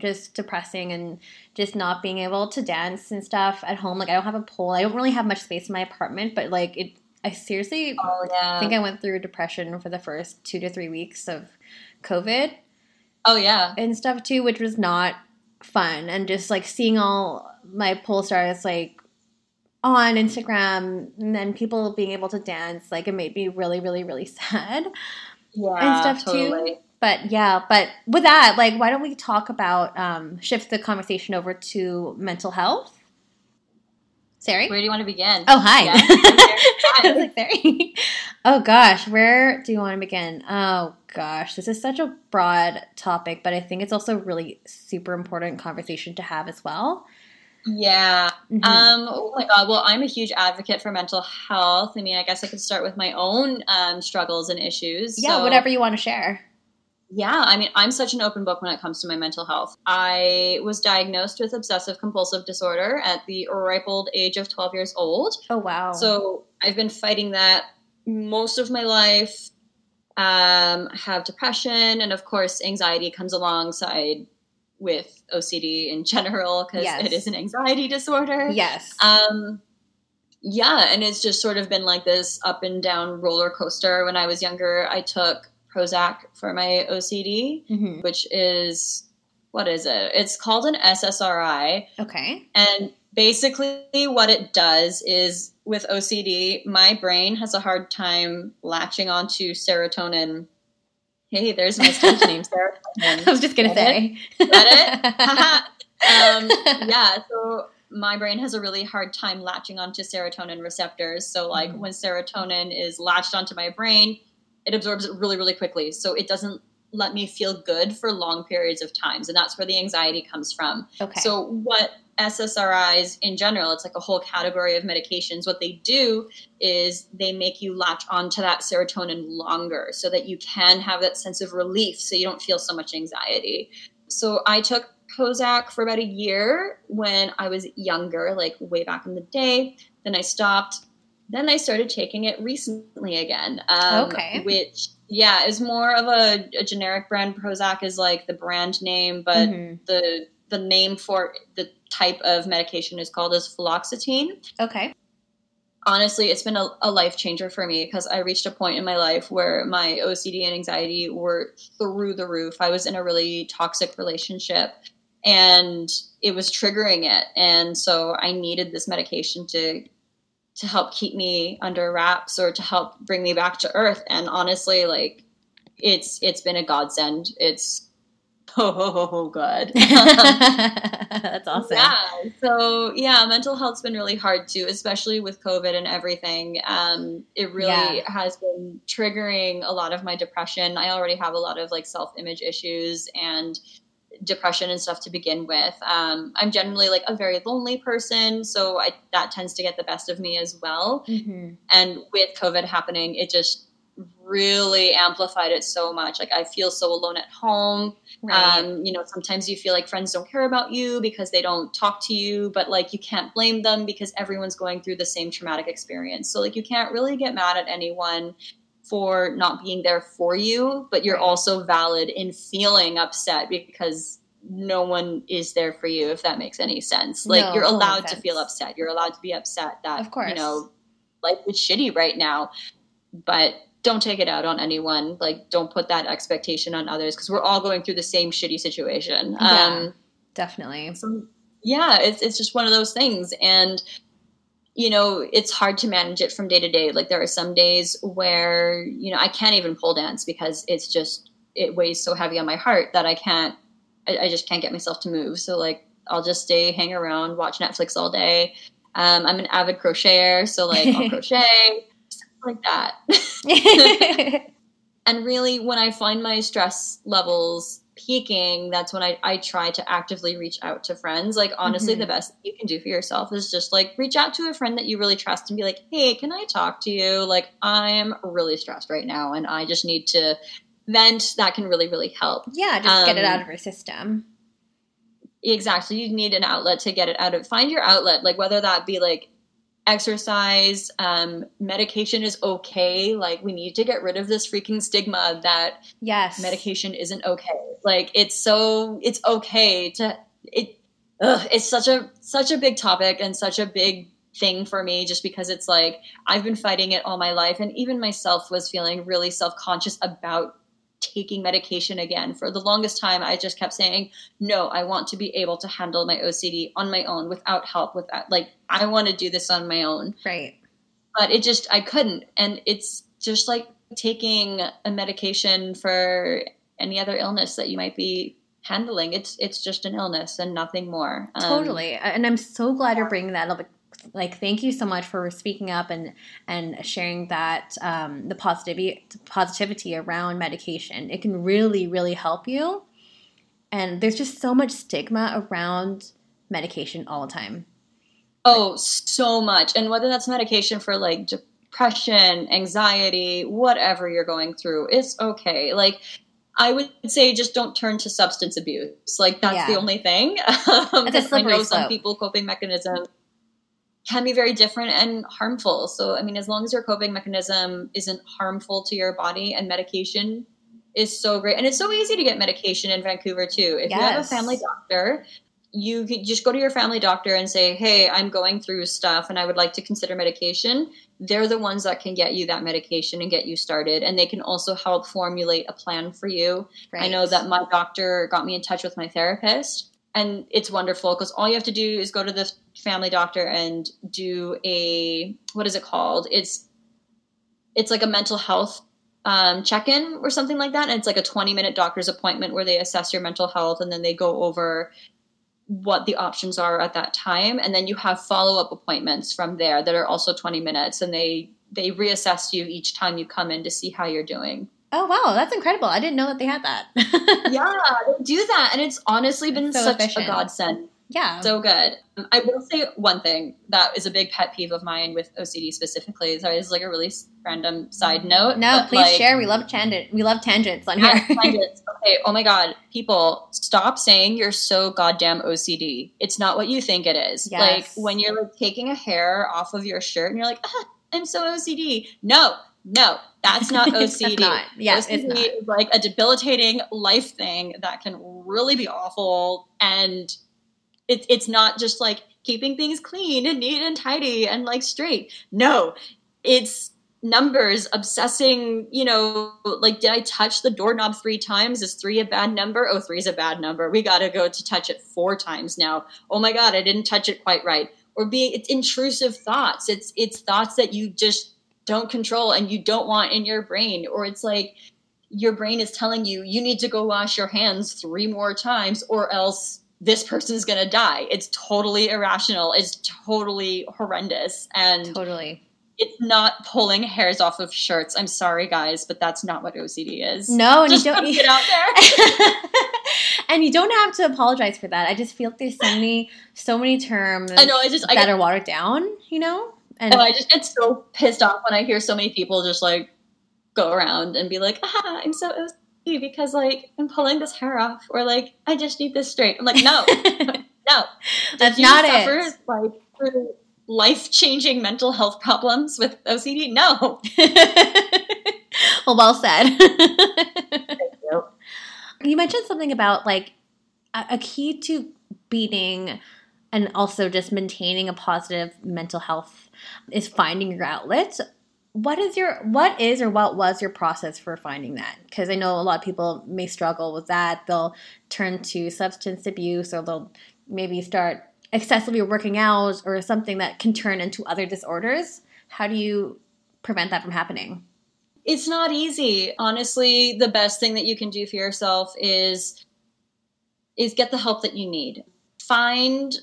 just depressing and just not being able to dance and stuff at home. Like I don't have a pole. I don't really have much space in my apartment, but like it I seriously Oh yeah. think I went through depression for the first two to three weeks of COVID oh yeah. and stuff too, which was not fun. And just like seeing all my pole stars like on Instagram and then people being able to dance, like it made me really, really, really sad. Yeah, And stuff, too. But yeah, but with that, like, why don't we talk about um, shift the conversation over to mental health? Sari? Where do you want to begin? Oh, hi. Yeah. Like, Sari. oh gosh, where do you want to begin? Oh gosh, this is such a broad topic, but I think it's also really super important conversation to have as well. Yeah. Mhm. Um, oh my God. Well, I'm a huge advocate for mental health. I mean, I guess I could start with my own um, struggles and issues. yeah, So- whatever you want to share. Yeah, I mean, I'm such an open book when it comes to my mental health. I was diagnosed with obsessive compulsive disorder at the ripe old age of 12 years old. Oh wow. So I've been fighting that most of my life. Um, I have depression, and of course, anxiety comes alongside with OCD in general because Yes. it is an anxiety disorder. yes. Um, yeah, and it's just sort of been like this up and down roller coaster. When I was younger, I took Prozac for my OCD, Mhm. which is what is it? It's called an SSRI, Okay. and basically what it does is with OCD, my brain has a hard time latching onto serotonin Hey, there's my stage name, Sarah. I was just gonna Get say. Got um, yeah, so my brain has a really hard time latching onto serotonin receptors. So, like Mhm. when serotonin is latched onto my brain, it absorbs it really, really quickly. So it doesn't let me feel good for long periods of times, and that's where the anxiety comes from. Okay. So, what SSRIs in general, it's like a whole category of medications. What they do is they make you latch onto that serotonin longer so that you can have that sense of relief so you don't feel so much anxiety. So, I took Prozac for about a year when I was younger, like way back in the day. Then I stopped. Then I started taking it recently again. Um, Okay. Which, yeah, is more of a, a generic brand. Prozac is like the brand name, but Mhm. the the name for the type of medication is called as fluoxetine. Okay. Honestly, it's been a, a life changer for me because I reached a point in my life where my OCD and anxiety were through the roof. I was in a really toxic relationship and it was triggering it. And so I needed this medication to to help keep me under wraps or to help bring me back to earth. And honestly, like it's it's been a godsend. It's oh good. That's awesome. Yeah. So yeah, mental health's been really hard too, especially with COVID and everything. Um, it really Yeah. has been triggering a lot of my depression. I already have a lot of like self-image issues and depression and stuff to begin with. Um, I'm generally like a very lonely person, so I, that tends to get the best of me as well. hmm And with COVID happening, it just really amplified it so much. Like I feel so alone at home. Right. Um, you know, sometimes you feel like friends don't care about you because they don't talk to you, but like you can't blame them because everyone's going through the same traumatic experience. So like you can't really get mad at anyone for not being there for you, but you're also valid in feeling upset because no one is there for you if that makes any sense. Like No, you're allowed to feel upset. You're allowed to be upset that Of course. you know life is shitty right now. But don't take it out on anyone. Like, don't put that expectation on others because we're all going through the same shitty situation. Yeah. Um, Definitely. so, yeah, it's, it's just one of those things. And, you know, it's hard to manage it from day to day. Like, there are some days where, you know, I can't even pole dance because it's just, it weighs so heavy on my heart that I can't, I, I just can't get myself to move. So, like, I'll just stay, hang around, watch Netflix all day. Um, I'm an avid crocheter, so like I'll crochet, stuff like that. And really, when I find my stress levels peaking, that's when I, I try to actively reach out to friends. Like, honestly, Mhm. the best you can do for yourself is just like reach out to a friend that you really trust and be like, hey, can I talk to you? Like, I'm really stressed right now and I just need to vent. That can really, really help. yeah, just get it Um, out of your system. Exactly. You need an outlet to get it out of. Find your outlet, like whether that be like exercise, um, medication is okay. Like, we need to get rid of this freaking stigma that Yes. medication isn't okay. Like it's so it's okay to it. Ugh, it's such a such a big topic and such a big thing for me just because it's like I've been fighting it all my life and even myself was feeling really self-conscious about taking medication again for the longest time I just kept saying no I want to be able to handle my OCD on my own without help without like I want to do this on my own Right. but it just I couldn't, and it's just like taking a medication for any other illness that you might be handling. It's it's just an illness and nothing more. Um, Totally. And I'm so glad you're bringing that up. Like, thank you so much for speaking up and and sharing that um, the positivity positivity around medication. It can really really help you. And there's just so much stigma around medication all the time. Oh, so much, and whether that's medication for like depression, anxiety, whatever you're going through, it's okay. Like. I would say just don't turn to substance abuse. Like that's Yeah. the only thing. Um, It's a 'cause I know some people coping mechanism can be very different and harmful. So, I mean, as long as your coping mechanism isn't harmful to your body and medication is so great. And it's so easy to get medication in Vancouver too. If you have a family doctor, you just go to your family doctor and say, Hey, I'm going through stuff and I would like to consider medication. They're the ones that can get you that medication and get you started. And they can also help formulate a plan for you. Right. I know that my doctor got me in touch with my therapist, and it's wonderful because all you have to do is go to the family doctor and do a what is it called? It's it's like a mental health um, check-in or something like that and it's like a 20 minute doctor's appointment where they assess your mental health and then they go over what the options are at that time and then you have follow-up appointments from there that are also 20 minutes and they they reassess you each time you come in to see how you're doing Oh wow, that's incredible! I didn't know that they had that. yeah, they do that, and it's honestly been So such efficient. a godsend. Yeah. So good. Um, I will say one thing that is a big pet peeve of mine with OCD specifically. Sorry, this is like a really random side note. no, please like, share. We love tangent. We love tangents on here. tangents. okay. Oh my god, people, stop saying you're so goddamn OCD. It's not what you think it is. Yes. Like when you're like taking a hair off of your shirt and you're like, ah, I'm so OCD. No, no, that's not OCD. not. Yes, OCD it's not. is like a debilitating life thing that can really be awful, and it, it's not just like keeping things clean and neat and tidy and like straight. No, it's numbers obsessing you know like did i touch the doorknob three times? Is three a bad number? Oh three is a bad number. We gotta go to touch it four times now. Oh my god i didn't touch it quite right. Or being it's intrusive thoughts. It's it's thoughts that you just don't control and you don't want in your brain. Or it's like your brain is telling you you need to go wash your hands three more times or else this person's gonna die it's totally irrational it's totally horrendous and totally. it's not pulling hairs off of shirts. I'm sorry, guys, but that's not what OCD is. No, and Just you don't. it out there. and you don't have to apologize for that. I just feel like there's so many, so many terms I know. I just, I, get, are watered down. You know, and oh, I just get so pissed off when I hear so many people just like go around and be like, ah, "I'm so Because like I'm pulling this hair off," or like, "I just need this straight." I'm like, no, no, Did That's not suffer, it. Like through life-changing mental health problems with OCD? No. well, well said. you. you mentioned something about like a, a key to beating and also just maintaining a positive mental health is finding your outlet. What is your what is or what was your process for finding that? Because I know a lot of people may struggle with that. They'll turn to substance abuse or they'll maybe start excessively working out or something that can turn into other disorders. How do you prevent that from happening? it's not easy honestly the best thing that you can do for yourself is is get the help that you need find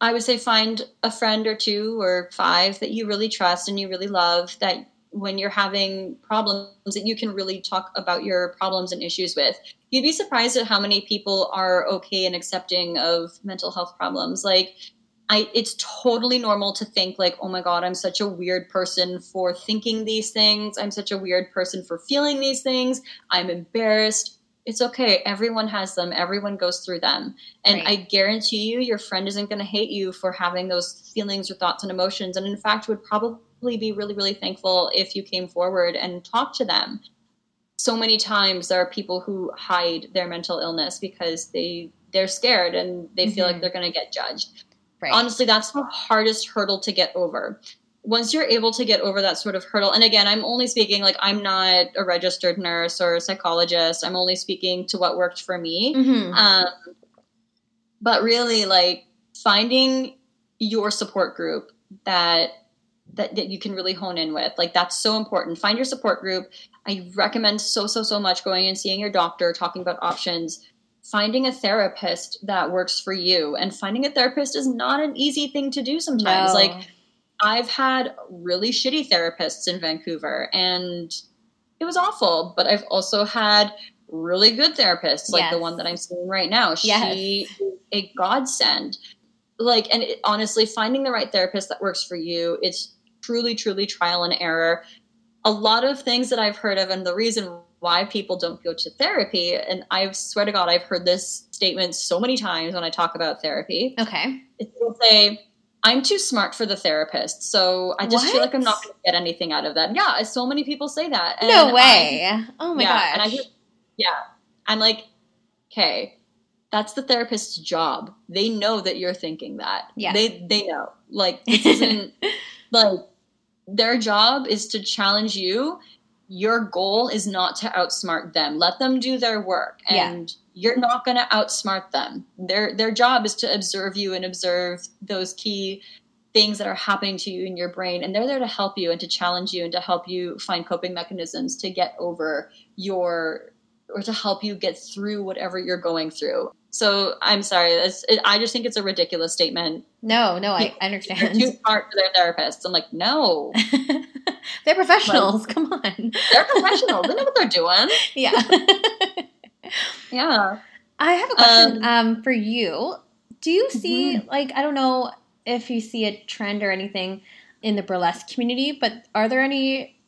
i would say find a friend or two or five that you really trust and you really love that when you're having problems that you can really talk about your problems and issues with you'd be surprised at how many people are okay and accepting of mental health problems like I, it's totally normal to think like, oh my god, I'm such a weird person for thinking these things. I'm such a weird person for feeling these things. I'm embarrassed. It's okay. Everyone has them. Everyone goes through them. And Right. I guarantee you, your friend isn't going to hate you for having those feelings or thoughts and emotions. And in fact, would probably be really, really thankful if you came forward and talked to them. So many times there are people who hide their mental illness because they they're scared and they feel Mhm. like they're going to get judged Right. honestly that's the hardest hurdle to get over once you're able to get over that sort of hurdle and again i'm only speaking like i'm not a registered nurse or a psychologist i'm only speaking to what worked for me Mhm. um, but really like finding your support group that, that that you can really hone in with like that's so important find your support group i recommend so so so much going and seeing your doctor talking about options finding a therapist that works for you and finding a therapist is not an easy thing to do sometimes No. like I've had really shitty therapists in Vancouver and it was awful, but I've also had really good therapists like the one that I'm seeing right now. Yes. She is a godsend. Like and it, honestly finding the right therapist that works for you, it's truly truly trial and error. A lot of things that I've heard of and the reason why people don't go to therapy and I swear to god I've heard this statement so many times when I talk about therapy okay. they'll say, I'm too smart for the therapist, so I just feel like I'm not going to get anything out of that. Yeah, so many people say that. And no I- way. oh my yeah, gosh. and I hear, yeah, I'm like, okay, that's the therapist's job. They know that you're thinking that. Yeah. they they know. Like this isn't like their job is to challenge you. Your goal is not to outsmart them. Let them do their work, Yeah. and you're not going to outsmart them. Their their job is to observe you and observe those key things that are happening to you in your brain and they're there to help you and to challenge you and to help you find coping mechanisms to get over your or to help you get through whatever you're going through so i'm sorry it, i just think it's a ridiculous statement. No no i understand. too smart for their therapists. I'm like no. They're professionals like, come on. they're professionals. They know what they're doing. Yeah. Yeah. I have a question um, um, for you. Do you see mm-hmm. like i don't know if you see a trend or anything in the burlesque community, but are there any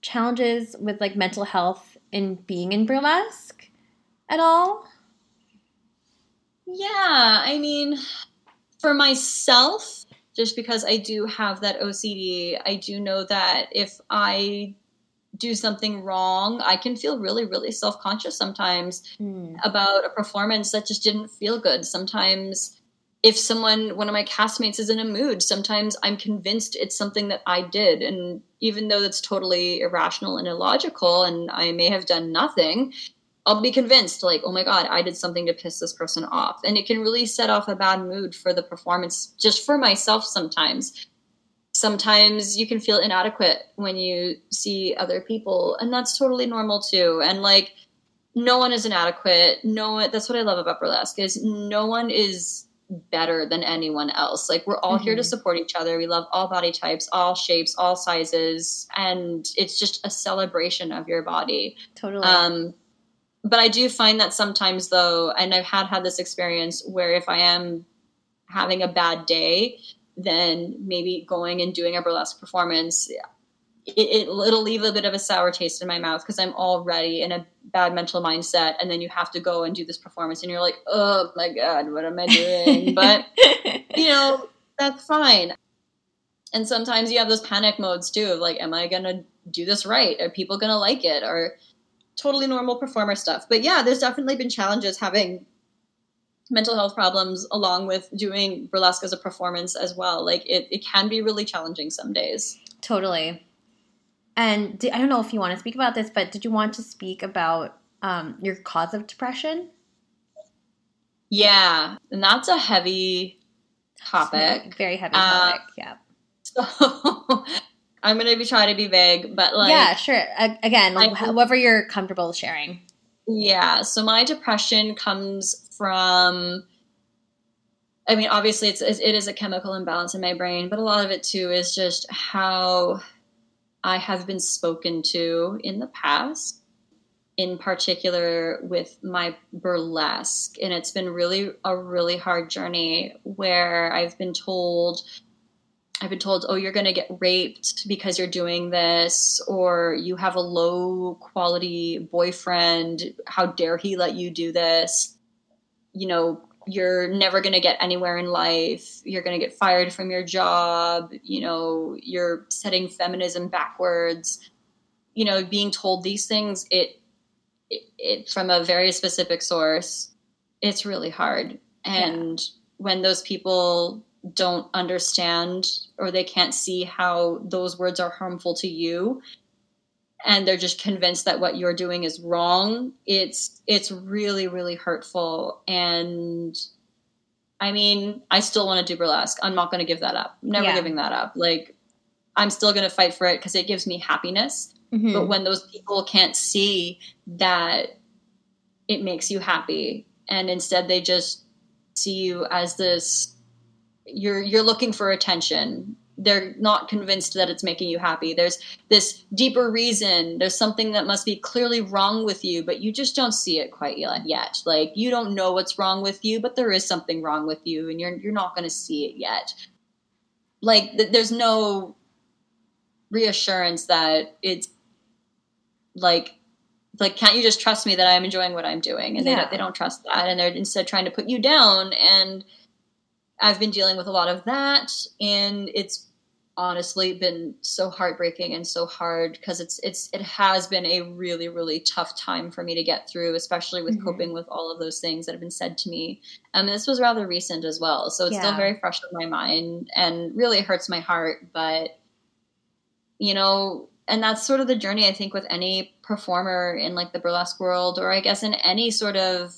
challenges with like mental health in being in burlesque at all? Yeah, I mean, for myself, just because I do have that OCD, I do know that if I do something wrong, I can feel really, really self conscious sometimes mm. about a performance that just didn't feel good. Sometimes if someone one of my castmates is in a mood sometimes i'm convinced it's something that i did and even though that's totally irrational and illogical and i may have done nothing i'll be convinced like oh my god i did something to piss this person off and it can really set off a bad mood for the performance just for myself sometimes sometimes you can feel inadequate when you see other people and that's totally normal too and like no one is inadequate no one that's what i love about burlesque is no one is better than anyone else. Like we're all mm-hmm. here to mm-hmm. support each other. We love all body types, all shapes, all sizes, and it's just a celebration of your body. Totally. Um, but I do find that sometimes though, and I've had had this experience where if I am having a bad day, then maybe going and doing a burlesque performance it, it will leave a bit of a sour taste in my mouth because I'm already in a bad mental mindset, and then you have to go and do this performance, and you're like, oh my god, what am I doing? but you know that's fine. And sometimes you have those panic modes too of like, am I gonna do this right? Are people gonna like it? Or totally normal performer stuff. But yeah, there's definitely been challenges having mental health problems along with doing burlesque as a performance as well. Like it, it can be really challenging some days. Totally. And did, I don't know if you want to speak about this, but did you want to speak about um, your cause of depression? Yeah, and that's a heavy topic. Very heavy topic. Uh, yeah. So I'm to be trying to be vague, but like yeah, sure. Again, I, however you're comfortable sharing. Yeah. So my depression comes from. I mean, obviously, it's it is a chemical imbalance in my brain, but a lot of it too is just how I have been spoken to in the past, in particular with my burlesque. And it's been really a really hard journey where I've been told, I've been told, oh, you're going to get raped because you're doing this, or you have a low quality boyfriend. How dare he let you do this? You know, you're never going to get anywhere in life. You're going to get fired from your job. You know, you're setting feminism backwards. You know, being told these things, it, it, it from a very specific source, it's really hard. And yeah. when those people don't understand or they can't see how those words are harmful to you, and they're just convinced that what you're doing is wrong it's it's really really hurtful. And i mean i still want to do burlesque. I'm not going to give that up. I'm never yeah. giving that up. Like i'm still going to fight for it because it gives me happiness. Mm-hmm. but when those people can't see that it makes you happy and instead they just see you as this you're you're looking for attention they're not convinced that it's making you happy. There's this deeper reason. There's something that must be clearly wrong with you, but you just don't see it quite yet. Like you don't know what's wrong with you, but there is something wrong with you, and you're you're not going to see it yet. Like th- there's no reassurance that it's like like can't you just trust me that I'm enjoying what I'm doing? And yeah. they don't, they don't trust that, and they're instead trying to put you down and I've been dealing with a lot of that, and it's honestly been so heartbreaking and so hard because it's it's it has been a really really tough time for me to get through especially with mm-hmm. coping with all of those things that have been said to me um this was rather recent as well so it's yeah. still very fresh in my mind and really hurts my heart but you know and that's sort of the journey i think with any performer in like the burlesque world or i guess in any sort of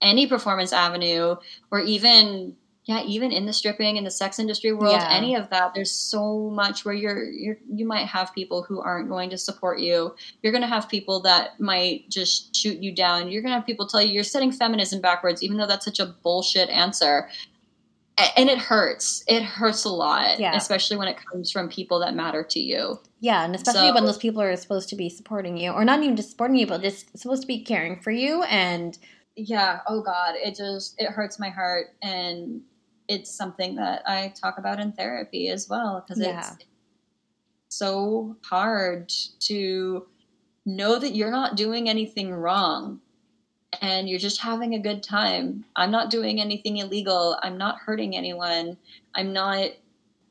any performance avenue or even yeah, even in the stripping in the sex industry world, Yeah. any of that, there's so much where you're you're you might have people who aren't going to support you. You're going to have people that might just shoot you down. You're going to have people tell you you're setting feminism backwards, even though that's such a bullshit answer. A- And it hurts. It hurts a lot, Yeah. especially when it comes from people that matter to you. Yeah, and especially So- when those people are supposed to be supporting you, or not even just supporting you, but just supposed to be caring for you. And yeah oh god it just it hurts my heart and it's something that i talk about in therapy as well because Yeah. it's so hard to know that you're not doing anything wrong and you're just having a good time i'm not doing anything illegal i'm not hurting anyone i'm not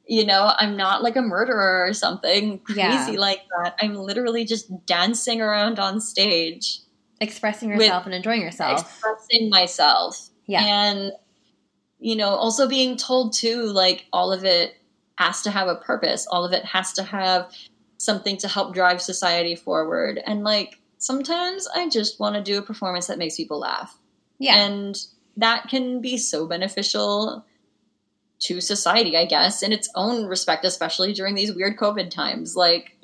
you know i'm not like a murderer or something Yeah. crazy like that i'm literally just dancing around on stage expressing yourself and enjoying yourself. expressing myself Yeah. and you know also being told too like all of it has to have a purpose. All of it has to have something to help drive society forward. And like sometimes i just want to do a performance that makes people laugh. Yeah. and that can be so beneficial to society i guess in its own respect especially during these weird covid times. Like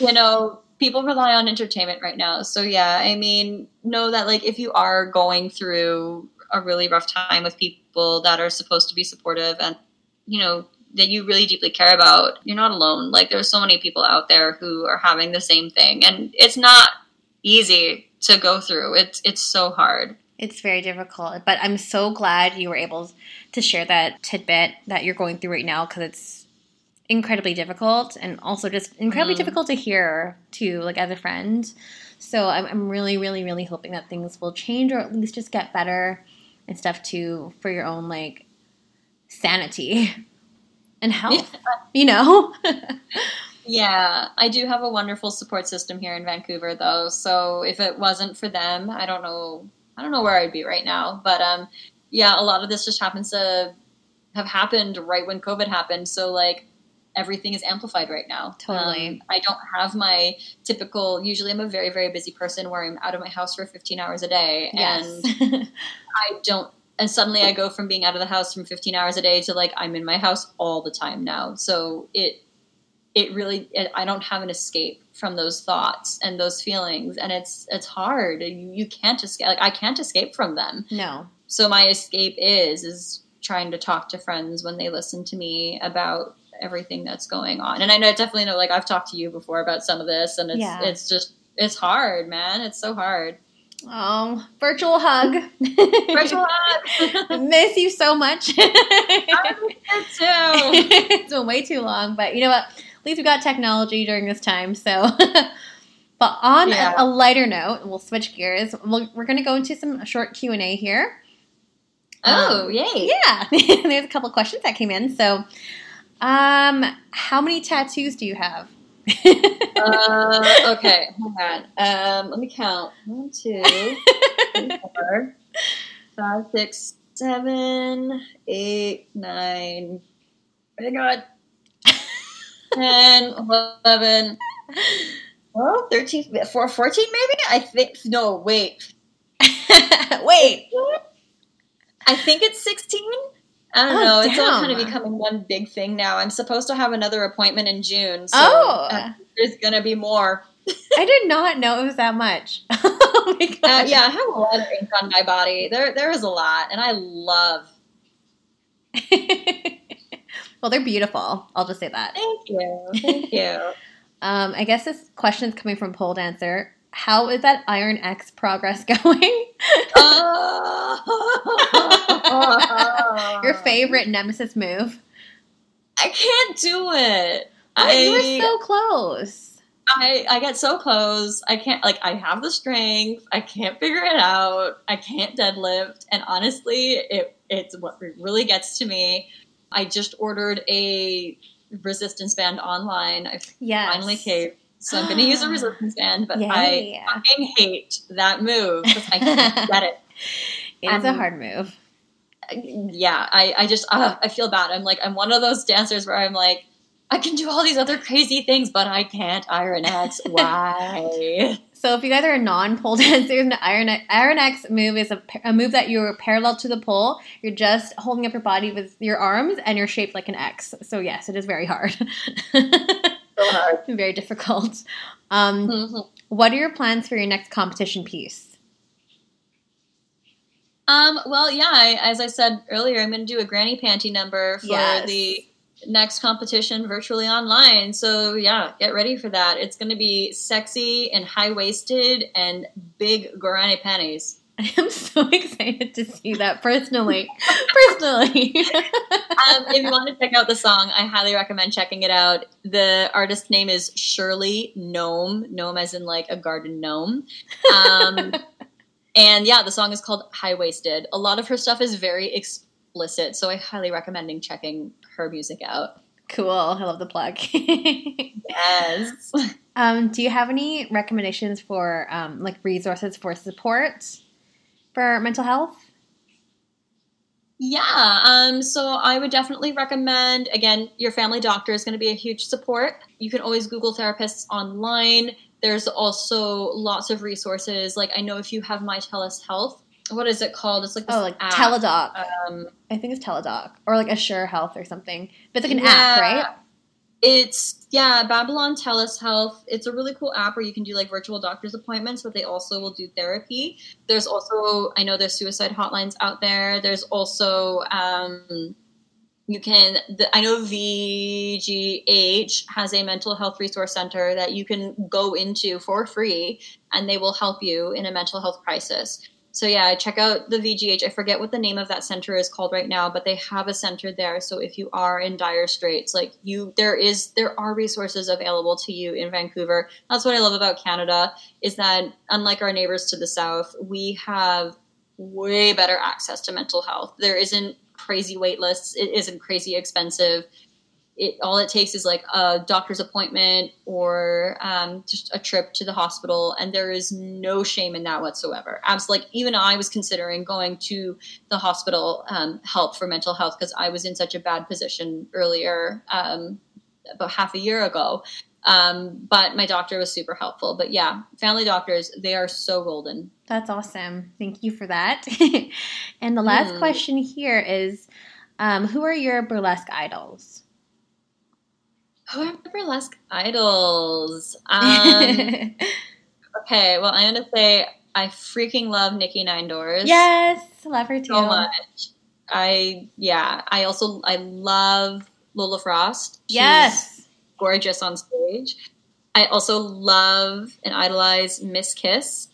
you know, people rely on entertainment right now. So yeah, I mean, know that like if you are going through a really rough time with people that are supposed to be supportive and you know that you really deeply care about, you're not alone. Like there's so many people out there who are having the same thing and it's not easy to go through. It's it's so hard. It's very difficult, but I'm so glad you were able to share that tidbit that you're going through right now because it's incredibly difficult and also just incredibly Mm. difficult to hear too, like as a friend. So I'm, I'm really, really, really hoping that things will change or at least just get better and stuff too for your own like sanity and health, you know? Yeah, I do have a wonderful support system here in Vancouver though. So if it wasn't for them, I don't know I don't know where I'd be right now. But um yeah, a lot of this just happens to have happened right when COVID happened. So like everything is amplified right now. Totally. Um, I don't have my typical usually I'm a very very busy person where I'm out of my house for 15 hours a day and. I don't and suddenly I go from being out of the house from 15 hours a day to like I'm in my house all the time now. So it it really it, I don't have an escape from those thoughts and those feelings and it's it's hard. You, you can't escape like I can't escape from them. no. So my escape is is trying to talk to friends when they listen to me about everything that's going on. And I know definitely know like I've talked to you before about some of this and it's Yeah. it's just it's hard, man. It's so hard. Oh, virtual hug. Virtual hug. Miss you so much. I miss you too. it's been way too long, but you know what? At least we got technology during this time. So, but on Yeah. a, a lighter note, we'll switch gears. We'll, we're going to go into some short Q and A here. Oh, Um, yay. Yeah, there's a couple questions that came in. So, um, how many tattoos do you have? Uh, okay, hold on. Um, let me count. One, two, three, four, five, six, seven, eight, nine. Oh my god. 10, 11, well, 13, four- 14 maybe? I think, no, wait. Wait, I think it's 16. I don't Oh, know. It's all kind of becoming one big thing now. I'm supposed to have another appointment in June. So Oh. uh, there's going to be more. I did not know it was that much. oh my god! Uh, yeah, I have a lot of ink on my body. There, there is a lot, and I love. well, they're beautiful. I'll just say that. Thank you, thank you. Um, I guess this question is coming from Pole Dancer. How is that Iron X progress going? oh. Your favorite Nemesis move? I can't do it. Oh, you were so close. I, I get so close. I can't like. I have the strength. I can't figure it out. I can't deadlift. And honestly, it it's what really gets to me. I just ordered a resistance band online. I Yes. finally caved. So I'm going to use a resistance band, but Yay. I fucking hate that move because I can't get it. It's a Um, hard move. Yeah, I, I just, uh, I feel bad. I'm like, I'm one of those dancers where I'm like, I can do all these other crazy things, but I can't Iron X. Why? So if you guys are a non pole dancers, an Iron, Iron X move is a, a move that you're parallel to the pole. You're just holding up your body with your arms and you're shaped like an X. So yes, it is very hard. Hard. very difficult. Um, Mhm. what are your plans for your next competition piece? Um, well, yeah, I, as I said earlier, I'm going to do a granny panty number for Yes. the next competition virtually online. So, yeah, get ready for that. It's going to be sexy and high waisted and big granny panties. I am so excited to see that personally. personally. Um, if you want to check out the song, I highly recommend checking it out. The artist name is Shirley Gnome, gnome as in like a garden gnome. Um, and yeah, the song is called High Waisted. A lot of her stuff is very explicit, so I highly recommend checking her music out. cool. I love the plug. Yes. um, do you have any recommendations for um, like resources for support for mental health? Yeah, um, so I would definitely recommend, again, your family doctor is going to be a huge support. You can always Google therapists online. There's also lots of resources. Like, I know if you have My TELUS Health, what is it called? It's like this Oh, like app. Teladoc. Um, I think it's Teladoc or like Assure Health or something. But it's like an yeah, app, right? It's, yeah, Babylon Telehealth. It's a really cool app where you can do like virtual doctor's appointments, but they also will do therapy. There's also, I know there's suicide hotlines out there. There's also, um, you can, the, I know VGH has a mental health resource center that you can go into for free and they will help you in a mental health crisis. So yeah, check out the VGH. I forget what the name of that center is called right now, but they have a center there. So if you are in dire straits, like you, there is, there are resources available to you in Vancouver. That's what I love about Canada is that unlike our neighbors to the south, we have way better access to mental health. There isn't crazy wait lists. It isn't crazy expensive. It all it takes is like a doctor's appointment or um, just a trip to the hospital, and there is no shame in that whatsoever. Abs like even I was considering going to the hospital um, help for mental health because I was in such a bad position earlier, um, about half a year ago. Um, but my doctor was super helpful. But yeah, family doctors they are so golden. That's awesome. Thank you for that. and the last Hmm. question here is um, who are your burlesque idols? Who are my burlesque idols? Um, okay, well, I'm gonna say I freaking love Nikki Nine Doors. yes, love her too. so much. I yeah. I also I love Lola Frost. She's Yes. gorgeous on stage. I also love and idolize Miss Kiss.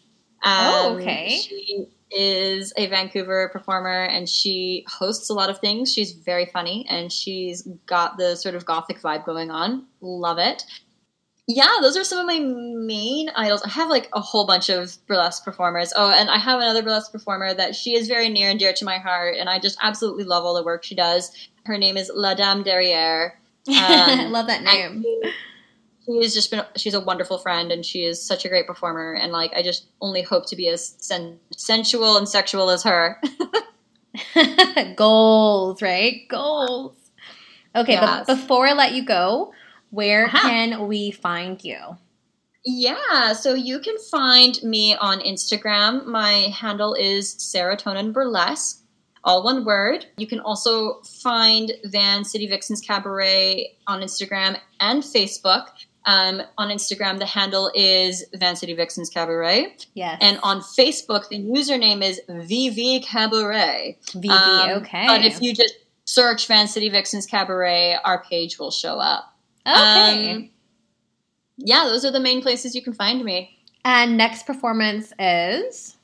Oh, Um, okay. She is a Vancouver performer and she hosts a lot of things. She's very funny and she's got the sort of gothic vibe going on. Love it. Yeah, those are some of my main idols. I have like a whole bunch of burlesque performers. Oh, and I have another burlesque performer that she is very near and dear to my heart, and I just absolutely love all the work she does. Her name is La Dame Derriere. Um, love that name. she- She has just been, she's a wonderful friend and she is such a great performer. And like, I just only hope to be as sen- sensual and sexual as her. Goals, right? Goals. Okay, Yes. but before I let you go, where Uh-huh. can we find you? Yeah, so you can find me on Instagram. My handle is Serotonin Burlesque, all one word. You can also find Van City Vixens Cabaret on Instagram and Facebook. Um, on Instagram, the handle is Van City Vixens Cabaret. Yes. And on Facebook, the username is VV Cabaret. VV, Um, okay. But if you just search Van City Vixens Cabaret, our page will show up. okay. Um, yeah, those are the main places you can find me. and next performance is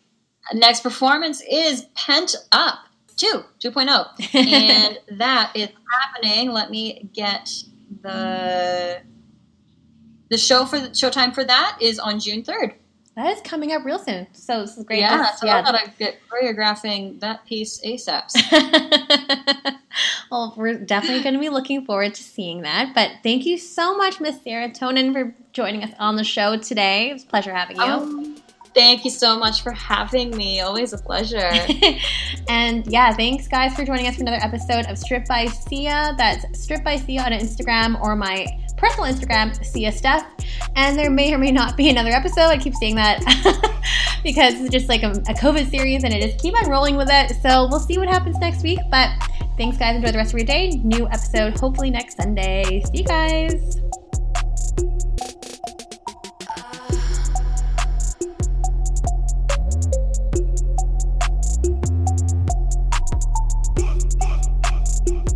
Next performance is Pent Up 2, 2.0. and that is happening. Let me get the the show for the showtime for that is on June 3rd. that is coming up real soon. So this is great. Yeah, This- so I gotta get choreographing that piece ASAP. well, we're definitely going to be looking forward to seeing that. But thank you so much, Miss Serotonin, for joining us on the show today. It was a pleasure having you. Um, thank you so much for having me. Always a pleasure. and yeah, thanks guys for joining us for another episode of Strip by Sia. That's Strip by Sia on Instagram or my personal Instagram, Sia Stuff. And there may or may not be another episode. I keep saying that because it's just like a, a COVID series and I just keep on rolling with it. So we'll see what happens next week. But thanks, guys. Enjoy the rest of your day. New episode hopefully next Sunday. See you guys.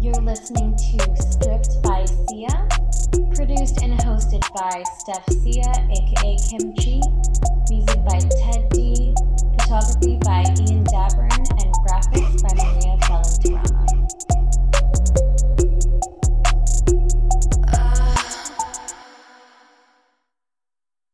You're listening to Stripped by Sia, produced and hosted by Steph Sia, aka Kimchi, music by Ted D, photography by Ian Dabern, and graphics by Maria